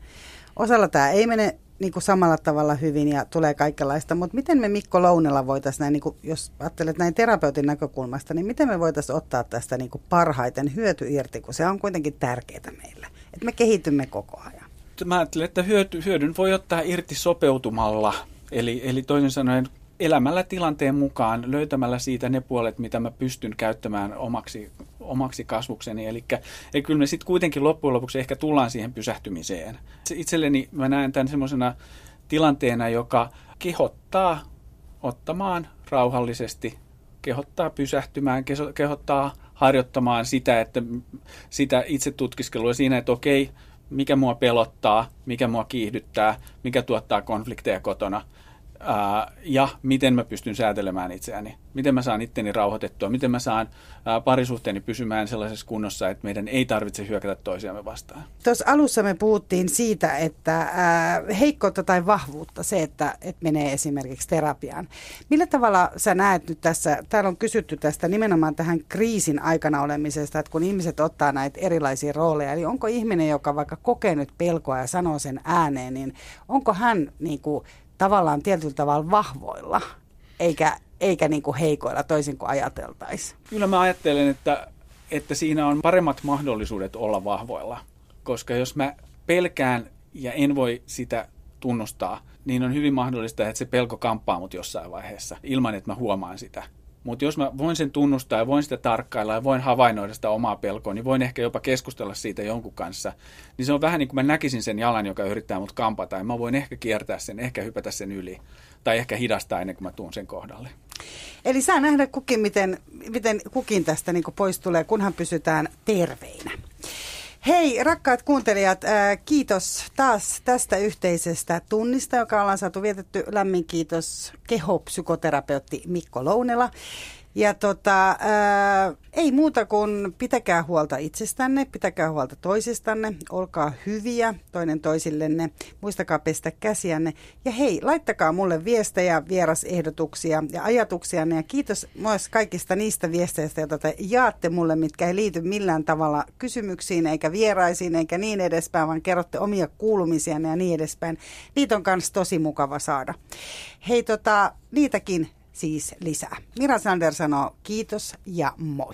Osalla tämä ei mene niin kuin samalla tavalla hyvin ja tulee kaikenlaista, mutta miten me Mikko Lounella voitaisiin näin, niin kuin, jos ajattelet näin terapeutin näkökulmasta, niin miten me voitaisiin ottaa tästä niin kuin parhaiten hyöty irti, kun se on kuitenkin tärkeää meille, että me kehitymme koko ajan. Mä ajattelen, että hyöty, hyödyn voi ottaa irti sopeutumalla, eli, eli toisin sanoen elämällä tilanteen mukaan, löytämällä siitä ne puolet, mitä mä pystyn käyttämään omaksi, omaksi kasvukseni. Eli, kyllä me sitten kuitenkin loppujen lopuksi ehkä tullaan siihen pysähtymiseen. Itselleni mä näen tämän semmoisena tilanteena, joka kehottaa ottamaan rauhallisesti, kehottaa pysähtymään, kehottaa harjoittamaan sitä, että sitä itse tutkiskelua siinä, että okei, mikä mua pelottaa, mikä mua kiihdyttää, mikä tuottaa konflikteja kotona – ja miten mä pystyn säätelemään itseäni, miten mä saan itteni rauhoitettua, miten mä saan parisuhteeni pysymään sellaisessa kunnossa, että meidän ei tarvitse hyökätä toisiamme vastaan. Tuossa alussa me puhuttiin siitä, että heikkoutta tai vahvuutta, se, että, että menee esimerkiksi terapiaan. Millä tavalla sä näet nyt tässä, täällä on kysytty tästä nimenomaan tähän kriisin aikana olemisesta, että kun ihmiset ottaa näitä erilaisia rooleja, eli onko ihminen, joka vaikka kokee nyt pelkoa ja sanoo sen ääneen, niin onko hän niin kuin, tavallaan tietyllä tavalla vahvoilla, eikä, eikä niin kuin heikoilla toisin kuin ajateltaisiin. Kyllä mä ajattelen, että, että siinä on paremmat mahdollisuudet olla vahvoilla, koska jos mä pelkään ja en voi sitä tunnustaa, niin on hyvin mahdollista, että se pelko kamppaa mut jossain vaiheessa ilman, että mä huomaan sitä. Mutta jos mä voin sen tunnustaa ja voin sitä tarkkailla ja voin havainnoida sitä omaa pelkoa, niin voin ehkä jopa keskustella siitä jonkun kanssa. Niin se on vähän niin kuin mä näkisin sen jalan, joka yrittää mut kampata ja mä voin ehkä kiertää sen, ehkä hypätä sen yli tai ehkä hidastaa ennen kuin mä tuun sen kohdalle. Eli saa nähdä kukin, miten, miten kukin tästä niin pois tulee, kunhan pysytään terveinä. Hei rakkaat kuuntelijat, äh, kiitos taas tästä yhteisestä tunnista, joka ollaan saatu vietetty. Lämmin kiitos kehopsykoterapeutti Mikko Lounela. Ja tota, ää, ei muuta kuin pitäkää huolta itsestänne, pitäkää huolta toisistanne, olkaa hyviä toinen toisillenne, muistakaa pestä käsiänne. Ja hei, laittakaa mulle viestejä, vierasehdotuksia ja ajatuksianne ja kiitos myös kaikista niistä viesteistä, joita te jaatte mulle, mitkä ei liity millään tavalla kysymyksiin eikä vieraisiin eikä niin edespäin, vaan kerrotte omia kuulumisianne ja niin edespäin. Niitä on myös tosi mukava saada. Hei, tota, niitäkin siis lisää. Mira Sander sanoo kiitos ja moi.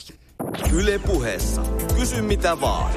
Yle puheessa. Kysy mitä vaan.